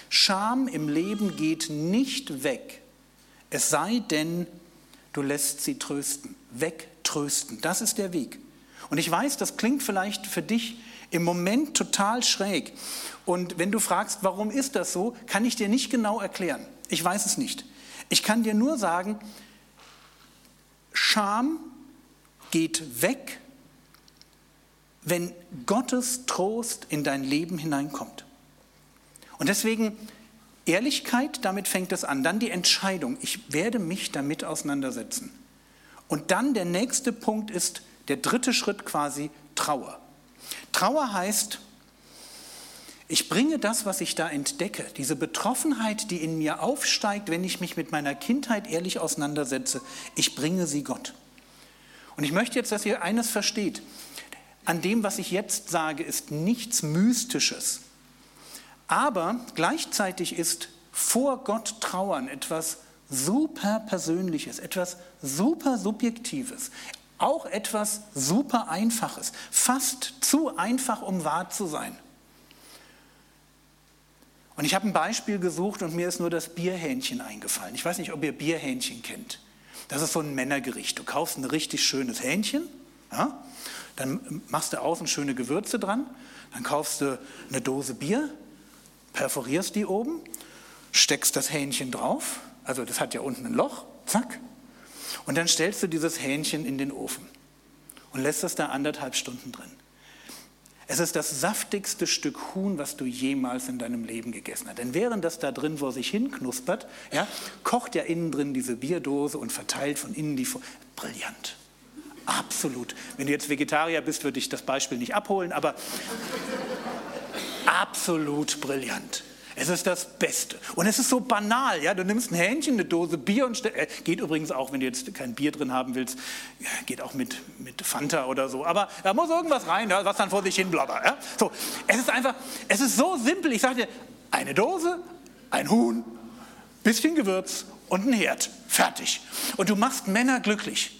Scham im Leben geht nicht weg, es sei denn, du lässt sie trösten. Wegtrösten, das ist der Weg. Und ich weiß, das klingt vielleicht für dich im Moment total schräg. Und wenn du fragst, warum ist das so, kann ich dir nicht genau erklären. Ich weiß es nicht. Ich kann dir nur sagen, Scham geht weg, wenn Gottes Trost in dein Leben hineinkommt. Und deswegen Ehrlichkeit, damit fängt es an. Dann die Entscheidung, ich werde mich damit auseinandersetzen. Und dann der nächste Punkt ist der dritte Schritt quasi Trauer. Trauer heißt, ich bringe das, was ich da entdecke, diese Betroffenheit, die in mir aufsteigt, wenn ich mich mit meiner Kindheit ehrlich auseinandersetze, ich bringe sie Gott. Und ich möchte jetzt, dass ihr eines versteht. An dem, was ich jetzt sage, ist nichts Mystisches. Aber gleichzeitig ist vor Gott trauern etwas super Persönliches, etwas super Subjektives, auch etwas super Einfaches, fast zu einfach, um wahr zu sein. Und ich habe ein Beispiel gesucht und mir ist nur das Bierhähnchen eingefallen. Ich weiß nicht, ob ihr Bierhähnchen kennt. Das ist so ein Männergericht. Du kaufst ein richtig schönes Hähnchen, ja? dann machst du außen schöne Gewürze dran, dann kaufst du eine Dose Bier, perforierst die oben, steckst das Hähnchen drauf, also das hat ja unten ein Loch, zack, und dann stellst du dieses Hähnchen in den Ofen und lässt das da anderthalb Stunden drin. Es ist das saftigste Stück Huhn, was du jemals in deinem Leben gegessen hast. Denn während das da drin vor sich hin knuspert, ja, kocht ja innen drin diese Bierdose und verteilt von innen die... Brillant. Absolut. Wenn du jetzt Vegetarier bist, würde ich das Beispiel nicht abholen, aber absolut brillant. Es ist das Beste. Und es ist so banal. Ja? Du nimmst ein Hähnchen, eine Dose Bier und äh, geht übrigens auch, wenn du jetzt kein Bier drin haben willst, ja, geht auch mit, mit Fanta oder so. Aber da muss irgendwas rein, ja, was dann vor sich hin blabbert. Ja? So, es ist einfach, es ist so simpel. Ich sage dir, eine Dose, ein Huhn, bisschen Gewürz und ein Herd. Fertig. Und du machst Männer glücklich.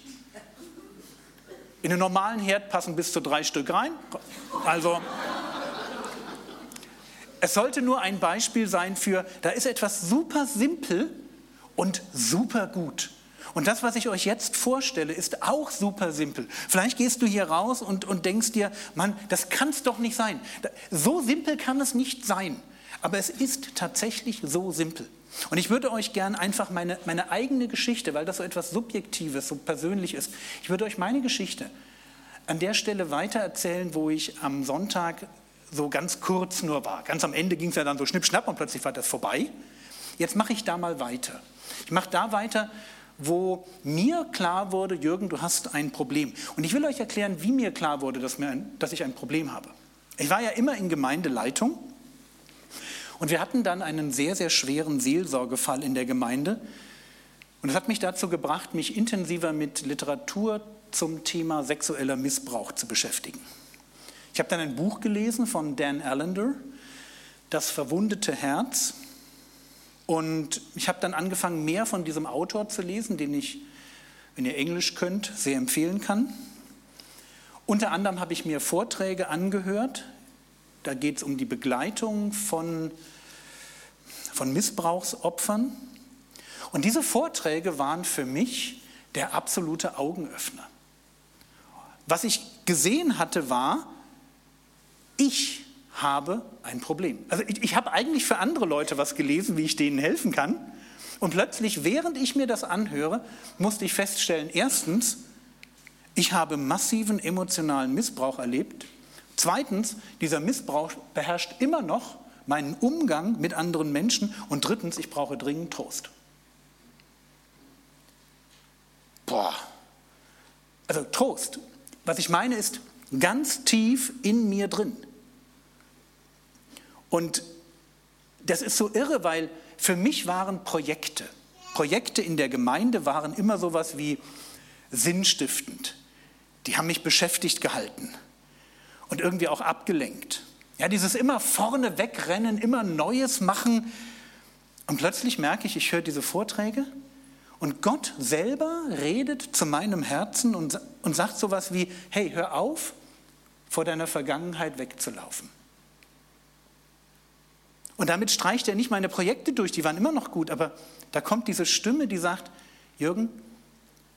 In einen normalen Herd passen bis zu drei Stück rein. Also es sollte nur ein Beispiel sein für, da ist etwas super simpel und super gut. Und das, was ich euch jetzt vorstelle, ist auch super simpel. Vielleicht gehst du hier raus und, und denkst dir, Mann, das kann es doch nicht sein. So simpel kann es nicht sein. Aber es ist tatsächlich so simpel. Und ich würde euch gern einfach meine, meine eigene Geschichte, weil das so etwas Subjektives, so persönlich ist, ich würde euch meine Geschichte an der Stelle weitererzählen, wo ich am Sonntag so ganz kurz nur war. Ganz am Ende ging es ja dann so schnipp, und plötzlich war das vorbei. Jetzt mache ich da mal weiter. Ich mache da weiter, wo mir klar wurde, Jürgen, du hast ein Problem. Und ich will euch erklären, wie mir klar wurde, dass, ein, dass ich ein Problem habe. Ich war ja immer in Gemeindeleitung und wir hatten dann einen sehr, sehr schweren Seelsorgefall in der Gemeinde. Und es hat mich dazu gebracht, mich intensiver mit Literatur zum Thema sexueller Missbrauch zu beschäftigen. Ich habe dann ein Buch gelesen von Dan Allender, Das verwundete Herz. Und ich habe dann angefangen, mehr von diesem Autor zu lesen, den ich, wenn ihr Englisch könnt, sehr empfehlen kann. Unter anderem habe ich mir Vorträge angehört. Da geht es um die Begleitung von, von Missbrauchsopfern. Und diese Vorträge waren für mich der absolute Augenöffner. Was ich gesehen hatte, war, ich habe ein Problem. Also ich, ich habe eigentlich für andere Leute was gelesen, wie ich denen helfen kann. Und plötzlich, während ich mir das anhöre, musste ich feststellen, erstens, ich habe massiven emotionalen Missbrauch erlebt. Zweitens, dieser Missbrauch beherrscht immer noch meinen Umgang mit anderen Menschen. Und drittens, ich brauche dringend Trost. Boah. Also Trost. Was ich meine ist ganz tief in mir drin. Und das ist so irre, weil für mich waren Projekte, Projekte in der Gemeinde waren immer sowas wie sinnstiftend. Die haben mich beschäftigt gehalten und irgendwie auch abgelenkt. Ja, dieses immer vorne wegrennen, immer Neues machen. Und plötzlich merke ich, ich höre diese Vorträge und Gott selber redet zu meinem Herzen und, und sagt sowas wie, hey, hör auf, vor deiner Vergangenheit wegzulaufen. Und damit streicht er nicht meine Projekte durch, die waren immer noch gut, aber da kommt diese Stimme, die sagt, Jürgen,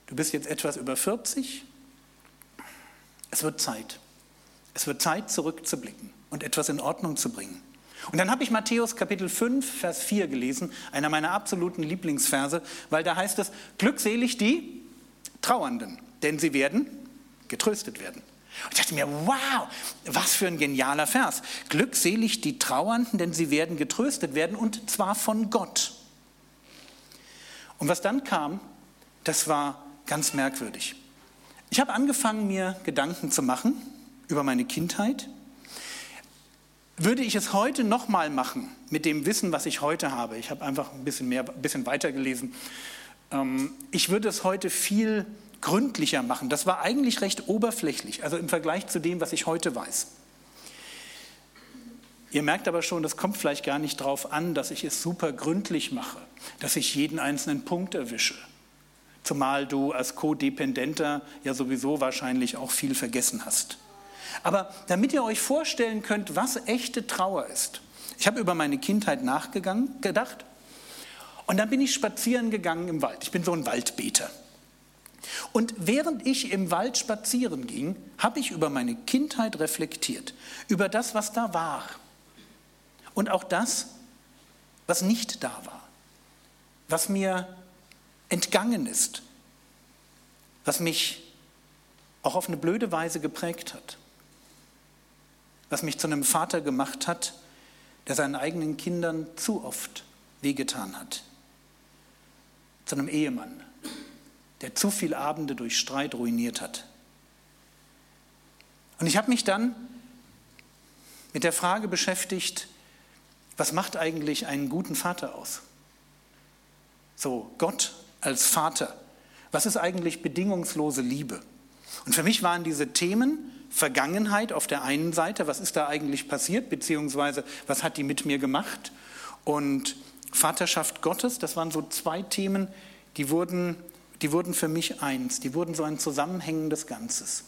du bist jetzt etwas über 40, es wird Zeit. Es wird Zeit, zurückzublicken und etwas in Ordnung zu bringen. Und dann habe ich Matthäus Kapitel 5, Vers 4 gelesen, einer meiner absoluten Lieblingsverse, weil da heißt es, glückselig die Trauernden, denn sie werden getröstet werden. Und ich dachte mir, wow, was für ein genialer Vers. Glückselig die Trauernden, denn sie werden getröstet werden und zwar von Gott. Und was dann kam, das war ganz merkwürdig. Ich habe angefangen, mir Gedanken zu machen über meine Kindheit. Würde ich es heute nochmal machen, mit dem Wissen, was ich heute habe, ich habe einfach ein bisschen mehr, ein bisschen weiter gelesen, ähm, ich würde es heute viel gründlicher machen. Das war eigentlich recht oberflächlich, also im Vergleich zu dem, was ich heute weiß. Ihr merkt aber schon, das kommt vielleicht gar nicht darauf an, dass ich es super gründlich mache, dass ich jeden einzelnen Punkt erwische. Zumal du als Co-Dependenter ja sowieso wahrscheinlich auch viel vergessen hast. Aber damit ihr euch vorstellen könnt, was echte Trauer ist, ich habe über meine Kindheit nachgedacht und dann bin ich spazieren gegangen im Wald. Ich bin so ein Waldbeter. Und während ich im Wald spazieren ging, habe ich über meine Kindheit reflektiert, über das, was da war. Und auch das, was nicht da war, was mir entgangen ist, was mich auch auf eine blöde Weise geprägt hat, was mich zu einem Vater gemacht hat, der seinen eigenen Kindern zu oft wehgetan hat, zu einem Ehemann, der zu viele Abende durch Streit ruiniert hat, Und ich habe mich dann mit der Frage beschäftigt, was macht eigentlich einen guten Vater aus? So, Gott als Vater. Was ist eigentlich bedingungslose Liebe? Und für mich waren diese Themen Vergangenheit auf der einen Seite, was ist da eigentlich passiert, beziehungsweise was hat die mit mir gemacht? Und Vaterschaft Gottes, das waren so zwei Themen, die wurden, die wurden für mich eins, die wurden so ein zusammenhängendes Ganzes.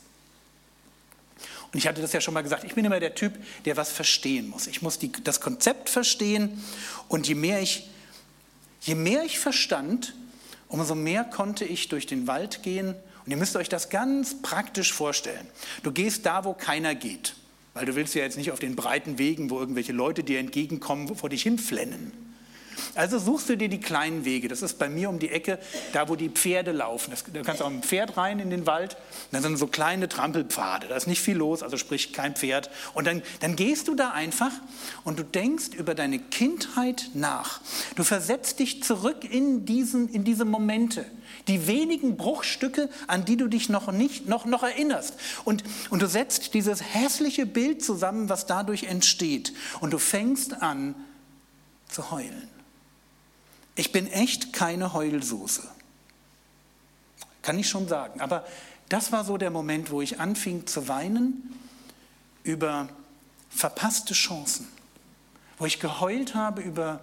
Und ich hatte das ja schon mal gesagt, ich bin immer der Typ, der was verstehen muss. Ich muss die, das Konzept verstehen und je mehr, ich, je mehr ich verstand, umso mehr konnte ich durch den Wald gehen. Und ihr müsst euch das ganz praktisch vorstellen. Du gehst da, wo keiner geht, weil du willst ja jetzt nicht auf den breiten Wegen, wo irgendwelche Leute dir entgegenkommen, vor dich hinflennen. Also suchst du dir die kleinen Wege. Das ist bei mir um die Ecke, da wo die Pferde laufen. Das, da kannst du auch mit dem Pferd rein in den Wald. Da sind so kleine Trampelpfade. Da ist nicht viel los, also sprich kein Pferd. Und dann, dann gehst du da einfach und du denkst über deine Kindheit nach. Du versetzt dich zurück in, diesen, in diese Momente. Die wenigen Bruchstücke, an die du dich noch nicht noch, noch erinnerst. Und, und du setzt dieses hässliche Bild zusammen, was dadurch entsteht. Und du fängst an zu heulen. Ich bin echt keine Heulsuse. Kann ich schon sagen. Aber das war so der Moment, wo ich anfing zu weinen über verpasste Chancen. Wo ich geheult habe über,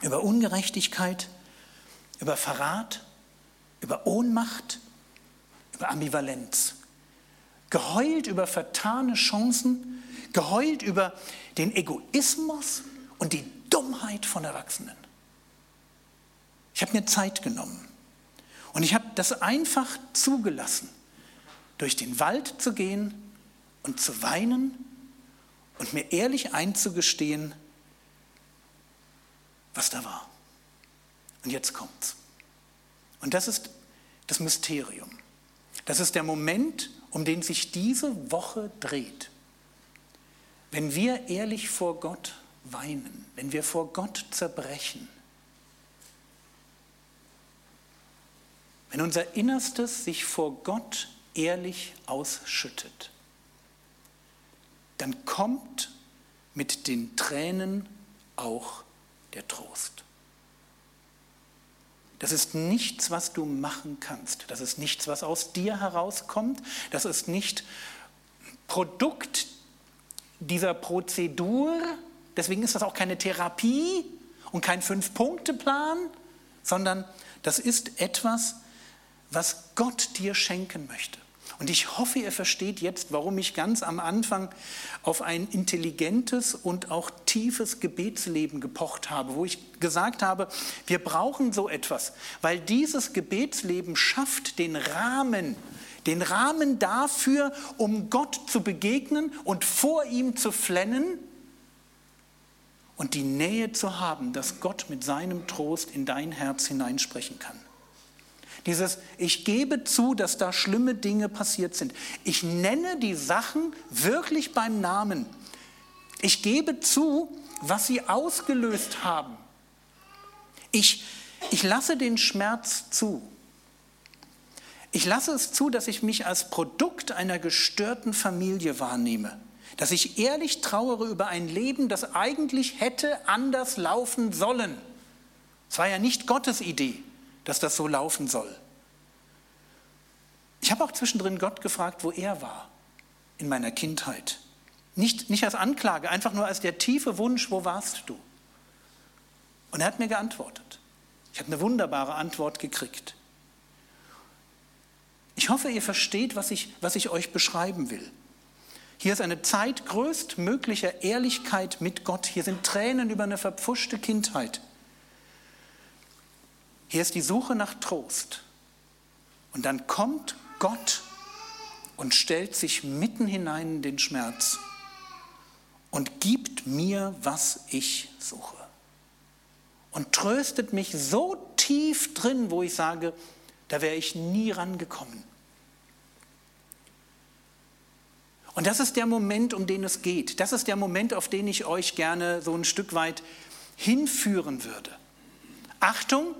über Ungerechtigkeit, über Verrat, über Ohnmacht, über Ambivalenz. Geheult über vertane Chancen, geheult über den Egoismus und die Dummheit von Erwachsenen. Ich habe mir Zeit genommen und ich habe das einfach zugelassen, durch den Wald zu gehen und zu weinen und mir ehrlich einzugestehen, was da war. Und jetzt kommt's. Und das ist das Mysterium. Das ist der Moment, um den sich diese Woche dreht. Wenn wir ehrlich vor Gott weinen, wenn wir vor Gott zerbrechen, Wenn unser Innerstes sich vor Gott ehrlich ausschüttet, dann kommt mit den Tränen auch der Trost. Das ist nichts, was du machen kannst. Das ist nichts, was aus dir herauskommt. Das ist nicht Produkt dieser Prozedur. Deswegen ist das auch keine Therapie und kein Fünf-Punkte-Plan, sondern das ist etwas, was Gott dir schenken möchte. Und ich hoffe, ihr versteht jetzt, warum ich ganz am Anfang auf ein intelligentes und auch tiefes Gebetsleben gepocht habe, wo ich gesagt habe, wir brauchen so etwas, weil dieses Gebetsleben schafft den Rahmen, den Rahmen dafür, um Gott zu begegnen und vor ihm zu flennen und die Nähe zu haben, dass Gott mit seinem Trost in dein Herz hineinsprechen kann. Dieses, ich gebe zu, dass da schlimme Dinge passiert sind. Ich nenne die Sachen wirklich beim Namen. Ich gebe zu, was sie ausgelöst haben. Ich, ich lasse den Schmerz zu. Ich lasse es zu, dass ich mich als Produkt einer gestörten Familie wahrnehme. Dass ich ehrlich trauere über ein Leben, das eigentlich hätte anders laufen sollen. Es war ja nicht Gottes Idee dass das so laufen soll. Ich habe auch zwischendrin Gott gefragt, wo er war in meiner Kindheit. Nicht, nicht als Anklage, einfach nur als der tiefe Wunsch, wo warst du? Und er hat mir geantwortet. Ich habe eine wunderbare Antwort gekriegt. Ich hoffe, ihr versteht, was ich, was ich euch beschreiben will. Hier ist eine Zeit größtmöglicher Ehrlichkeit mit Gott. Hier sind Tränen über eine verpfuschte Kindheit. Hier ist die Suche nach Trost. Und dann kommt Gott und stellt sich mitten hinein in den Schmerz und gibt mir, was ich suche. Und tröstet mich so tief drin, wo ich sage, da wäre ich nie rangekommen. Und das ist der Moment, um den es geht. Das ist der Moment, auf den ich euch gerne so ein Stück weit hinführen würde. Achtung,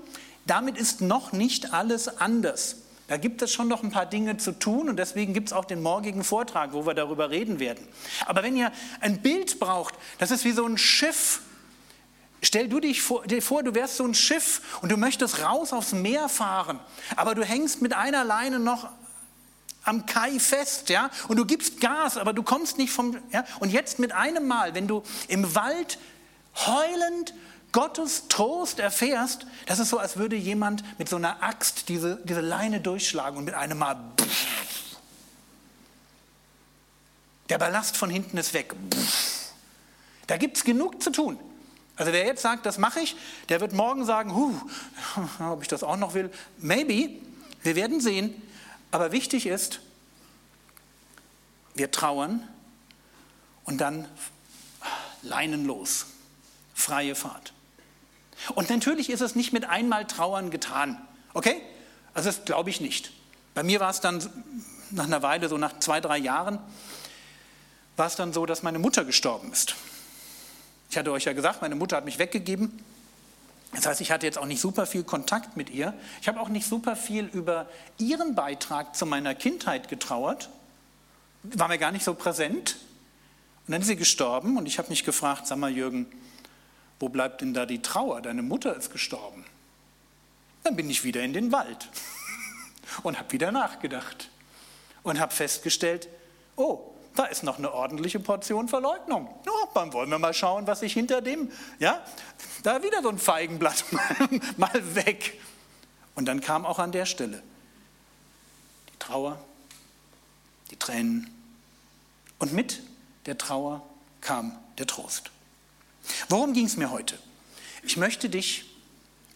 damit ist noch nicht alles anders. Da gibt es schon noch ein paar Dinge zu tun und deswegen gibt es auch den morgigen Vortrag, wo wir darüber reden werden. Aber wenn ihr ein Bild braucht, das ist wie so ein Schiff. Stell du dich vor, dir vor, du wärst so ein Schiff und du möchtest raus aufs Meer fahren, aber du hängst mit einer Leine noch am Kai fest, ja, und du gibst Gas, aber du kommst nicht vom, ja, und jetzt mit einem Mal, wenn du im Wald heulend Gottes Trost erfährst, das ist so, als würde jemand mit so einer Axt diese, diese Leine durchschlagen und mit einem Mal. Der Ballast von hinten ist weg. Da gibt es genug zu tun. Also wer jetzt sagt, das mache ich, der wird morgen sagen, huh, *laughs* ob ich das auch noch will. Maybe, wir werden sehen. Aber wichtig ist, wir trauern und dann leinenlos, freie Fahrt. Und natürlich ist es nicht mit einmal Trauern getan. Okay? Also das glaube ich nicht. Bei mir war es dann nach einer Weile, so nach zwei, drei Jahren, war es dann so, dass meine Mutter gestorben ist. Ich hatte euch ja gesagt, meine Mutter hat mich weggegeben. Das heißt, ich hatte jetzt auch nicht super viel Kontakt mit ihr. Ich habe auch nicht super viel über ihren Beitrag zu meiner Kindheit getrauert. War mir gar nicht so präsent. Und dann ist sie gestorben und ich habe mich gefragt, sag mal Jürgen, wo bleibt denn da die Trauer? Deine Mutter ist gestorben. Dann bin ich wieder in den Wald *laughs* und habe wieder nachgedacht und habe festgestellt, oh, da ist noch eine ordentliche Portion Verleugnung. Ja, dann wollen wir mal schauen, was sich hinter dem, ja, da wieder so ein Feigenblatt *laughs* mal weg. Und dann kam auch an der Stelle die Trauer, die Tränen und mit der Trauer kam der Trost. Worum ging es mir heute? Ich möchte dich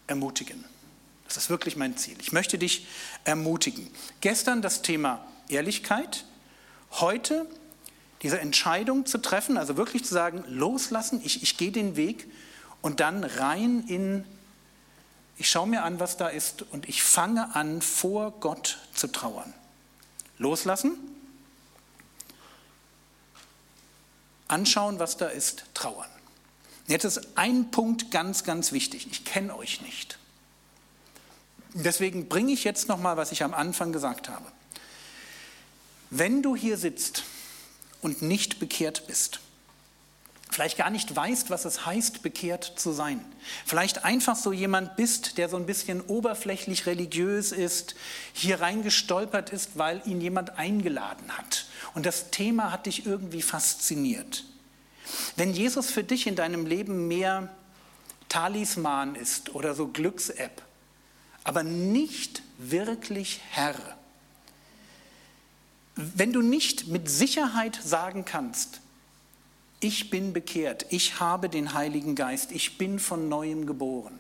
ermutigen. Das ist wirklich mein Ziel. Ich möchte dich ermutigen. Gestern das Thema Ehrlichkeit, heute diese Entscheidung zu treffen, also wirklich zu sagen, loslassen, ich, ich gehe den Weg und dann rein in, ich schaue mir an, was da ist und ich fange an, vor Gott zu trauern. Loslassen, anschauen, was da ist, trauern. Jetzt ist ein Punkt ganz, ganz wichtig. Ich kenne euch nicht. Deswegen bringe ich jetzt noch mal, was ich am Anfang gesagt habe. Wenn du hier sitzt und nicht bekehrt bist, vielleicht gar nicht weißt, was es heißt, bekehrt zu sein, vielleicht einfach so jemand bist, der so ein bisschen oberflächlich religiös ist, hier reingestolpert ist, weil ihn jemand eingeladen hat und das Thema hat dich irgendwie fasziniert wenn Jesus für dich in deinem Leben mehr Talisman ist oder so Glücks-App, aber nicht wirklich Herr, wenn du nicht mit Sicherheit sagen kannst, ich bin bekehrt, ich habe den Heiligen Geist, ich bin von neuem geboren,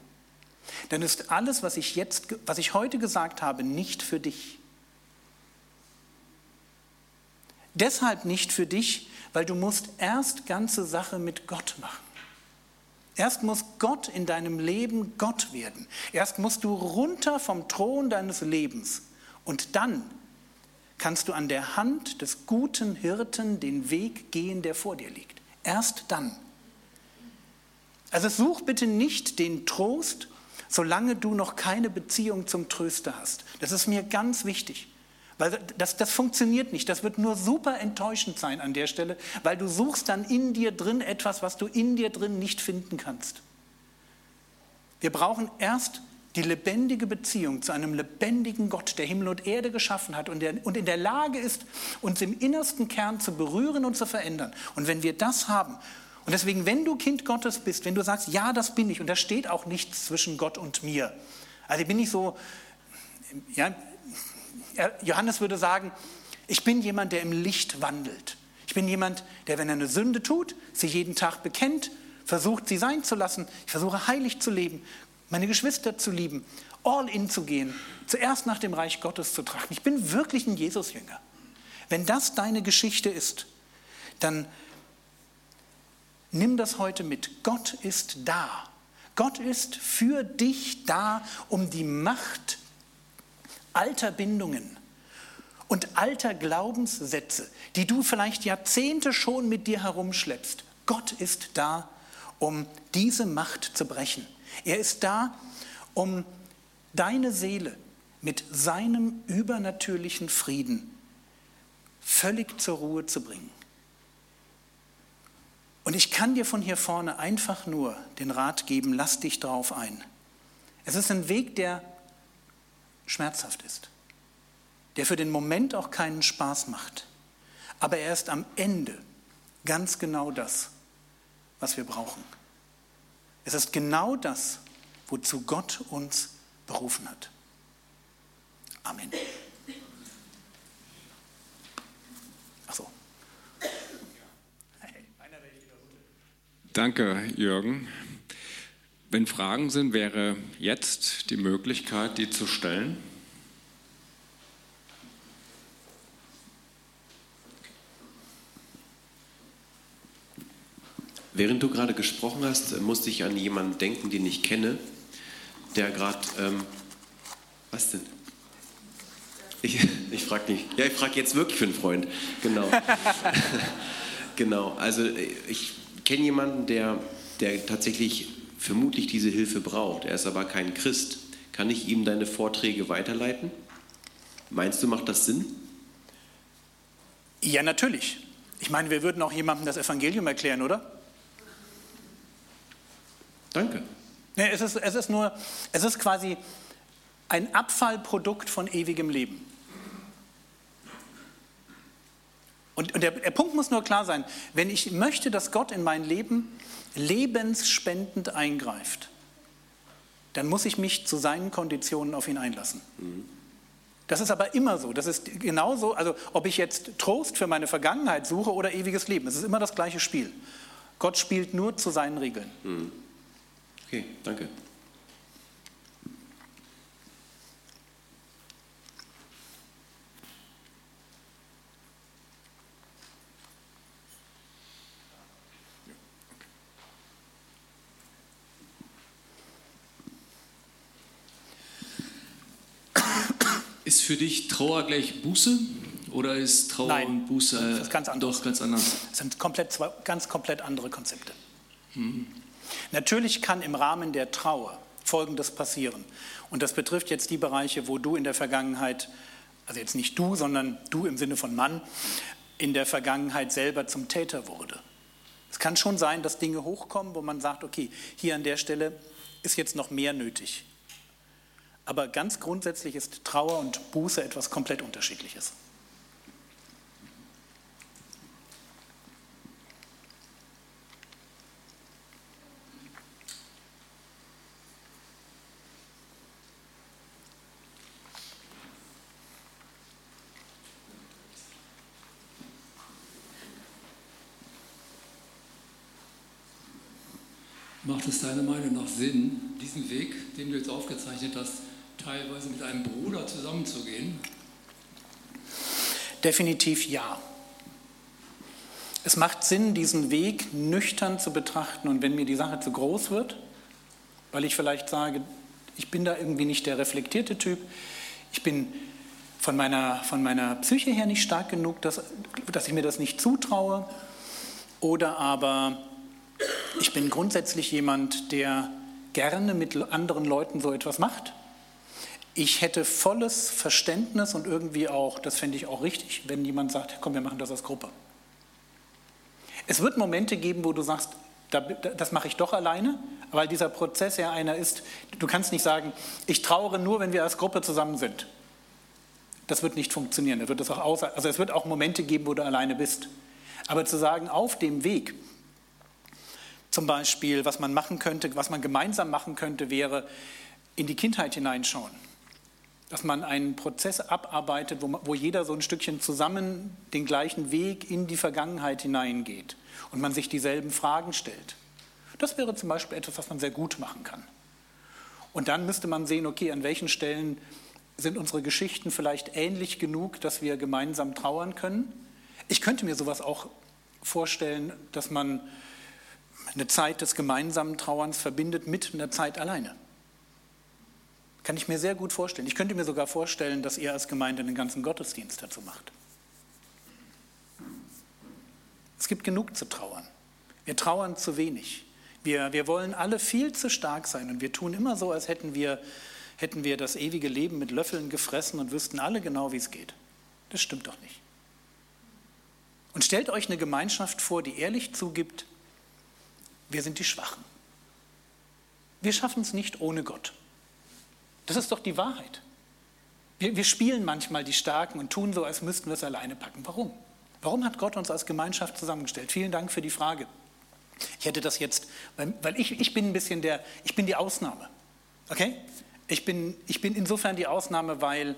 dann ist alles, was ich jetzt, was ich heute gesagt habe, nicht für dich. Deshalb nicht für dich, weil du musst erst ganze Sache mit Gott machen. Erst muss Gott in deinem Leben Gott werden. Erst musst du runter vom Thron deines Lebens. Und dann kannst du an der Hand des guten Hirten den Weg gehen, der vor dir liegt. Erst dann. Also such bitte nicht den Trost, solange du noch keine Beziehung zum Tröster hast. Das ist mir ganz wichtig. Weil das, das funktioniert nicht. Das wird nur super enttäuschend sein an der Stelle, weil du suchst dann in dir drin etwas, was du in dir drin nicht finden kannst. Wir brauchen erst die lebendige Beziehung zu einem lebendigen Gott, der Himmel und Erde geschaffen hat und, der, und in der Lage ist, uns im innersten Kern zu berühren und zu verändern. Und wenn wir das haben, und deswegen, wenn du Kind Gottes bist, wenn du sagst, ja, das bin ich, und da steht auch nichts zwischen Gott und mir. Also ich bin nicht so, ja, Johannes würde sagen, ich bin jemand, der im Licht wandelt. Ich bin jemand, der, wenn er eine Sünde tut, sie jeden Tag bekennt, versucht, sie sein zu lassen. Ich versuche, heilig zu leben, meine Geschwister zu lieben, all in zu gehen, zuerst nach dem Reich Gottes zu trachten. Ich bin wirklich ein Jesus-Jünger. Wenn das deine Geschichte ist, dann nimm das heute mit. Gott ist da. Gott ist für dich da, um die Macht alter Bindungen und alter Glaubenssätze, die du vielleicht Jahrzehnte schon mit dir herumschleppst. Gott ist da, um diese Macht zu brechen. Er ist da, um deine Seele mit seinem übernatürlichen Frieden völlig zur Ruhe zu bringen. Und ich kann dir von hier vorne einfach nur den Rat geben, lass dich drauf ein. Es ist ein Weg, der schmerzhaft ist, der für den Moment auch keinen Spaß macht. Aber er ist am Ende ganz genau das, was wir brauchen. Es ist genau das, wozu Gott uns berufen hat. Amen. Achso. Danke, Jürgen. Wenn Fragen sind, wäre jetzt die Möglichkeit, die zu stellen. Während du gerade gesprochen hast, musste ich an jemanden denken, den ich kenne, der gerade. Ähm, was denn? Ich, ich frage nicht. Ja, ich frage jetzt wirklich für einen Freund. Genau. *laughs* genau. Also ich kenne jemanden, der, der tatsächlich vermutlich diese Hilfe braucht. Er ist aber kein Christ. Kann ich ihm deine Vorträge weiterleiten? Meinst du, macht das Sinn? Ja, natürlich. Ich meine, wir würden auch jemandem das Evangelium erklären, oder? Danke. Nee, es, ist, es ist nur, es ist quasi ein Abfallprodukt von ewigem Leben. Und, und der, der Punkt muss nur klar sein, wenn ich möchte, dass Gott in mein Leben lebensspendend eingreift, dann muss ich mich zu seinen Konditionen auf ihn einlassen. Das ist aber immer so. Das ist genauso, also ob ich jetzt Trost für meine Vergangenheit suche oder ewiges Leben. Es ist immer das gleiche Spiel. Gott spielt nur zu seinen Regeln. Mhm. Okay, danke. Ist für dich Trauer gleich Buße oder ist Trauer Nein, und Buße das ist ganz anders. doch ganz anders? Das sind komplett zwei, ganz komplett andere Konzepte. Hm. Natürlich kann im Rahmen der Trauer Folgendes passieren. Und das betrifft jetzt die Bereiche, wo du in der Vergangenheit, also jetzt nicht du, sondern du im Sinne von Mann, in der Vergangenheit selber zum Täter wurde. Es kann schon sein, dass Dinge hochkommen, wo man sagt, okay, hier an der Stelle ist jetzt noch mehr nötig. Aber ganz grundsätzlich ist Trauer und Buße etwas komplett Unterschiedliches. Macht es deiner Meinung nach Sinn, diesen Weg, den du jetzt aufgezeichnet hast, teilweise mit einem Bruder zusammenzugehen? Definitiv ja. Es macht Sinn, diesen Weg nüchtern zu betrachten und wenn mir die Sache zu groß wird, weil ich vielleicht sage, ich bin da irgendwie nicht der reflektierte Typ, ich bin von meiner, von meiner Psyche her nicht stark genug, dass, dass ich mir das nicht zutraue, oder aber ich bin grundsätzlich jemand, der gerne mit anderen Leuten so etwas macht. Ich hätte volles Verständnis und irgendwie auch, das fände ich auch richtig, wenn jemand sagt, komm, wir machen das als Gruppe. Es wird Momente geben, wo du sagst, das mache ich doch alleine, weil dieser Prozess ja einer ist, du kannst nicht sagen, ich trauere nur, wenn wir als Gruppe zusammen sind. Das wird nicht funktionieren. Da wird es, auch außer, also es wird auch Momente geben, wo du alleine bist. Aber zu sagen, auf dem Weg, zum Beispiel, was man machen könnte, was man gemeinsam machen könnte, wäre in die Kindheit hineinschauen. Dass man einen Prozess abarbeitet, wo, wo jeder so ein Stückchen zusammen den gleichen Weg in die Vergangenheit hineingeht und man sich dieselben Fragen stellt. Das wäre zum Beispiel etwas, was man sehr gut machen kann. Und dann müsste man sehen, okay, an welchen Stellen sind unsere Geschichten vielleicht ähnlich genug, dass wir gemeinsam trauern können. Ich könnte mir sowas auch vorstellen, dass man eine Zeit des gemeinsamen Trauerns verbindet mit einer Zeit alleine. Kann ich mir sehr gut vorstellen. Ich könnte mir sogar vorstellen, dass ihr als Gemeinde einen ganzen Gottesdienst dazu macht. Es gibt genug zu trauern. Wir trauern zu wenig. Wir, wir wollen alle viel zu stark sein und wir tun immer so, als hätten wir hätten wir das ewige Leben mit Löffeln gefressen und wüssten alle genau, wie es geht. Das stimmt doch nicht. Und stellt euch eine Gemeinschaft vor, die ehrlich zugibt, wir sind die Schwachen. Wir schaffen es nicht ohne Gott. Das ist doch die Wahrheit. Wir, wir, spielen manchmal die Starken und tun so, als müssten wir es alleine packen. Warum? Warum hat Gott uns als Gemeinschaft zusammengestellt? Vielen Dank für die Frage. Ich hätte das jetzt, weil, weil ich, ich bin ein bisschen der, ich bin die Ausnahme. Okay? Ich bin, ich bin insofern die Ausnahme, weil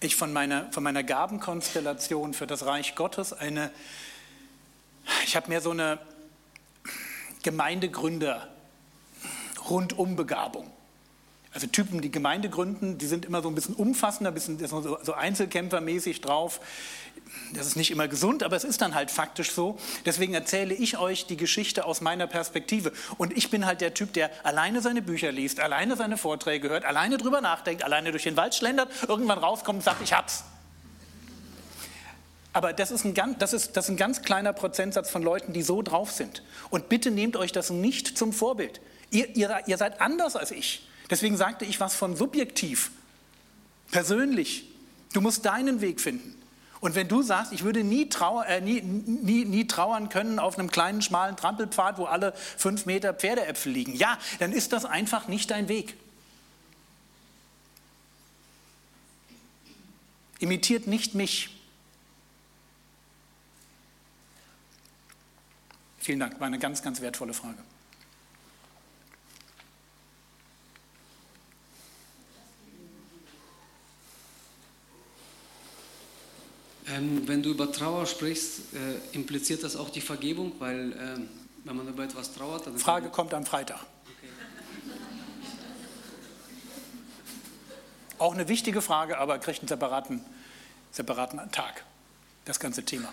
ich von meiner, von meiner Gabenkonstellation für das Reich Gottes eine, ich habe mehr so eine Gemeindegründer Rundumbegabung. Also Typen, die Gemeinde gründen, die sind immer so ein bisschen umfassender, ein bisschen so, so Einzelkämpfermäßig drauf. Das ist nicht immer gesund, aber es ist dann halt faktisch so. Deswegen erzähle ich euch die Geschichte aus meiner Perspektive. Und ich bin halt der Typ, der alleine seine Bücher liest, alleine seine Vorträge hört, alleine drüber nachdenkt, alleine durch den Wald schlendert, irgendwann rauskommt und sagt, ich hab's. Aber das ist, ein ganz, das, ist, das ist ein ganz kleiner Prozentsatz von Leuten, die so drauf sind. Und bitte nehmt euch das nicht zum Vorbild. Ihr, ihr, ihr seid anders als ich. Deswegen sagte ich was von subjektiv, persönlich. Du musst deinen Weg finden. Und wenn du sagst, ich würde nie, trauer, äh, nie, nie, nie trauern können auf einem kleinen, schmalen Trampelpfad, wo alle fünf Meter Pferdeäpfel liegen, ja, dann ist das einfach nicht dein Weg. Imitiert nicht mich. Vielen Dank, war eine ganz, ganz wertvolle Frage. Ähm, wenn du über Trauer sprichst, äh, impliziert das auch die Vergebung, weil äh, wenn man über etwas trauert, dann. Frage kommt am Freitag. Okay. Auch eine wichtige Frage, aber kriegt einen separaten, separaten Tag, das ganze Thema.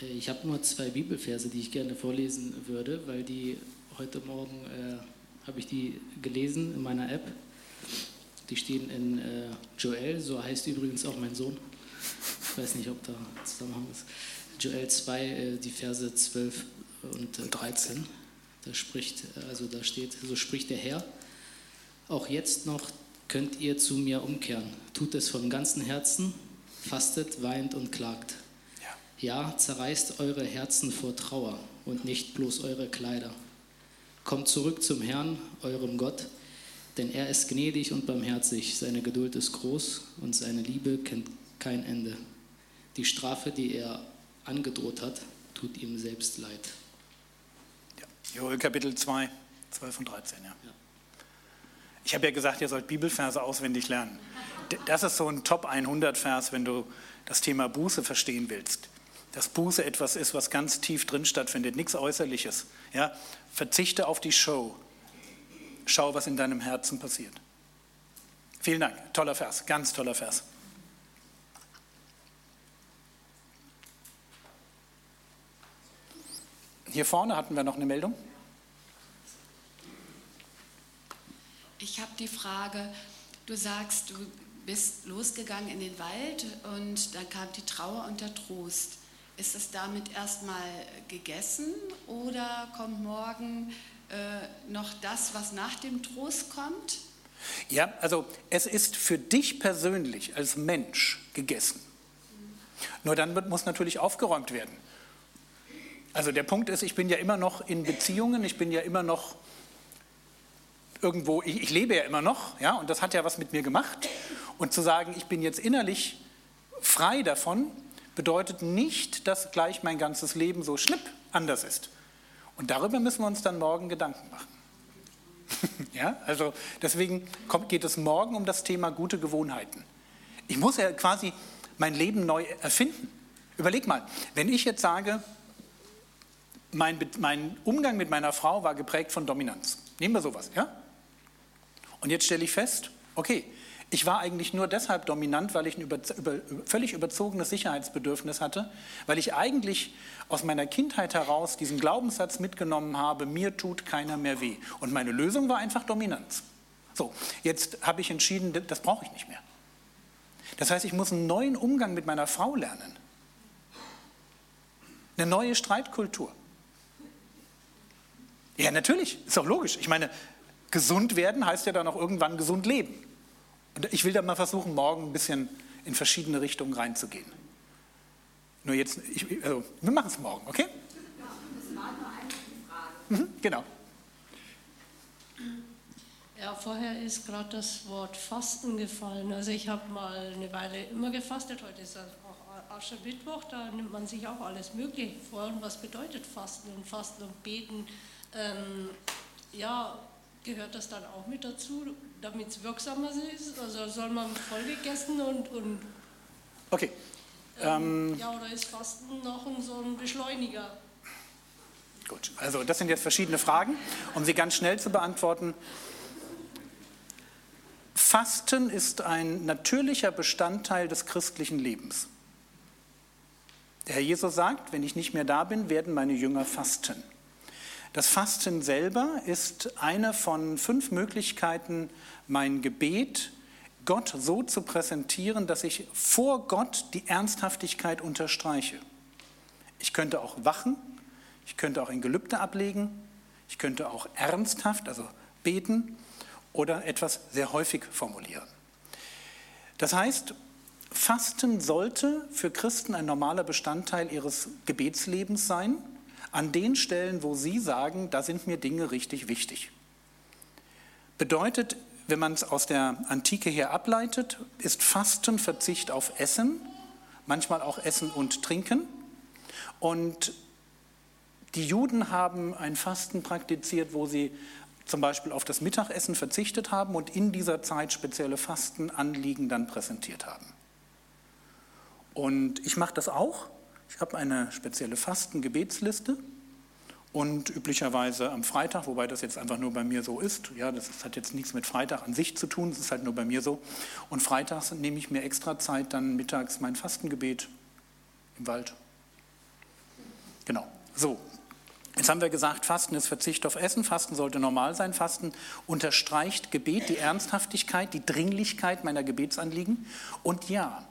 Äh, ich habe nur zwei Bibelverse, die ich gerne vorlesen würde, weil die heute Morgen äh, habe ich die gelesen in meiner App die stehen in äh, Joel, so heißt übrigens auch mein Sohn. Ich weiß nicht, ob da Zusammenhang ist. Joel 2, äh, die Verse 12 und äh, 13. Da spricht, äh, also da steht, so spricht der Herr. Auch jetzt noch könnt ihr zu mir umkehren. Tut es von ganzem Herzen, fastet, weint und klagt. Ja. ja, zerreißt eure Herzen vor Trauer und nicht bloß eure Kleider. Kommt zurück zum Herrn, eurem Gott denn er ist gnädig und barmherzig, seine Geduld ist groß und seine Liebe kennt kein Ende. Die Strafe, die er angedroht hat, tut ihm selbst leid. Ja. Joel Kapitel 2, 12 und 13, ja. ja. Ich habe ja gesagt, ihr sollt Bibelverse auswendig lernen. Das ist so ein Top 100 Vers, wenn du das Thema Buße verstehen willst. Dass Buße etwas ist, was ganz tief drin stattfindet, nichts Äußerliches. Ja? Verzichte auf die Show, schau, was in deinem Herzen passiert. Vielen Dank, toller Vers, ganz toller Vers. Hier vorne hatten wir noch eine Meldung. Ich habe die Frage, du sagst, du bist losgegangen in den Wald und dann kam die Trauer und der Trost. Ist es damit erstmal gegessen oder kommt morgen äh, noch das, was nach dem Trost kommt? Ja, also es ist für dich persönlich als Mensch gegessen. Nur dann wird, muss natürlich aufgeräumt werden. Also der Punkt ist, ich bin ja immer noch in Beziehungen, ich bin ja immer noch irgendwo, ich, ich lebe ja immer noch, ja, und das hat ja was mit mir gemacht. Und zu sagen, ich bin jetzt innerlich frei davon, bedeutet nicht, dass gleich mein ganzes Leben so schnipp anders ist. Und darüber müssen wir uns dann morgen Gedanken machen. *laughs* ja, also deswegen kommt, geht es morgen um das Thema gute Gewohnheiten. Ich muss ja quasi mein Leben neu erfinden. Überleg mal, wenn ich jetzt sage, mein, mein Umgang mit meiner Frau war geprägt von Dominanz. Nehmen wir sowas, ja? Und jetzt stelle ich fest, okay, ich war eigentlich nur deshalb dominant, weil ich ein über, über, völlig überzogenes Sicherheitsbedürfnis hatte, weil ich eigentlich aus meiner Kindheit heraus diesen Glaubenssatz mitgenommen habe, mir tut keiner mehr weh. Und meine Lösung war einfach Dominanz. So, jetzt habe ich entschieden, das brauche ich nicht mehr. Das heißt, ich muss einen neuen Umgang mit meiner Frau lernen. Eine neue Streitkultur. Ja, natürlich, ist doch logisch. Ich meine, gesund werden heißt ja dann auch irgendwann gesund leben. Und ich will da mal versuchen, morgen ein bisschen in verschiedene Richtungen reinzugehen. Nur jetzt, ich, also, wir machen es morgen, okay? Ja, das war nur eine Frage. Mhm, genau. Ja, vorher ist gerade das Wort Fasten gefallen. Also ich habe mal eine Weile immer gefastet. Heute ist auch Aschermittwoch, da nimmt man sich auch alles Mögliche vor. Und was bedeutet Fasten und Fasten und Beten? Ähm, ja, gehört das dann auch mit dazu, damit es wirksamer ist? Also soll man voll gegessen und, und okay. Ähm, ja, oder ist Fasten noch ein, so ein Beschleuniger? Gut, also das sind jetzt verschiedene Fragen. Um sie ganz schnell zu beantworten, Fasten ist ein natürlicher Bestandteil des christlichen Lebens. Der Herr Jesus sagt, wenn ich nicht mehr da bin, werden meine Jünger fasten. Das Fasten selber ist eine von fünf Möglichkeiten, mein Gebet Gott so zu präsentieren, dass ich vor Gott die Ernsthaftigkeit unterstreiche. Ich könnte auch wachen, ich könnte auch ein Gelübde ablegen, ich könnte auch ernsthaft, also beten oder etwas sehr häufig formulieren. Das heißt, Fasten sollte für Christen ein normaler Bestandteil ihres Gebetslebens sein, an den Stellen, wo sie sagen, da sind mir Dinge richtig wichtig. Bedeutet, wenn man es aus der Antike her ableitet, ist Fasten Verzicht auf Essen, manchmal auch Essen und Trinken. Und die Juden haben ein Fasten praktiziert, wo sie zum Beispiel auf das Mittagessen verzichtet haben und in dieser Zeit spezielle Fastenanliegen dann präsentiert haben. Und ich mache das auch. Ich habe eine spezielle Fastengebetsliste und üblicherweise am Freitag, wobei das jetzt einfach nur bei mir so ist, ja, das hat jetzt nichts mit Freitag an sich zu tun, das ist halt nur bei mir so. Und freitags nehme ich mir extra Zeit, dann mittags mein Fastengebet im Wald. Genau, so, Jetzt haben wir gesagt, Fasten ist Verzicht auf Essen, Fasten sollte normal sein, Fasten unterstreicht Gebet, die Ernsthaftigkeit, die Dringlichkeit meiner Gebetsanliegen. Und ja,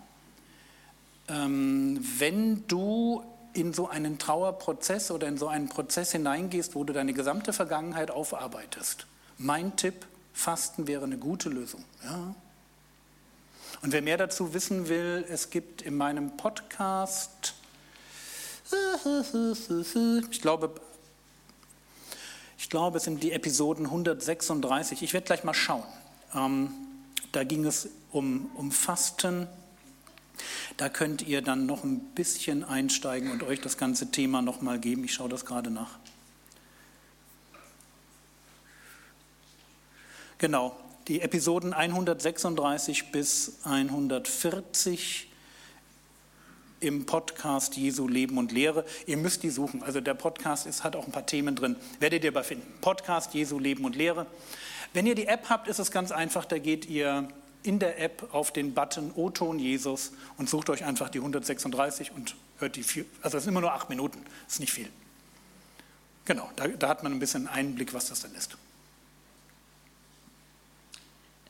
wenn du in so einen Trauerprozess oder in so einen Prozess hineingehst, wo du deine gesamte Vergangenheit aufarbeitest, mein Tipp, Fasten wäre eine gute Lösung. Ja? Und wer mehr dazu wissen will, es gibt in meinem Podcast, ich glaube, ich glaube, es sind die Episoden 136. Ich werde gleich mal schauen. Ähm, da ging es um, um Fasten. Da könnt ihr dann noch ein bisschen einsteigen und euch das ganze Thema noch mal geben. Ich schaue das gerade nach. Genau, die Episoden 136 bis 140 im Podcast Jesu Leben und Lehre. Ihr müsst die suchen. Also der Podcast ist, hat auch ein paar Themen drin. Werdet ihr aber finden. Podcast Jesu Leben und Lehre. Wenn ihr die App habt, ist es ganz einfach. Da geht ihr in der App auf den Button O-Ton Jesus und sucht euch einfach die 136 und hört die vier. Also es sind immer nur acht Minuten. Das ist nicht viel. Genau, da, da hat man ein bisschen Einblick, was das denn ist.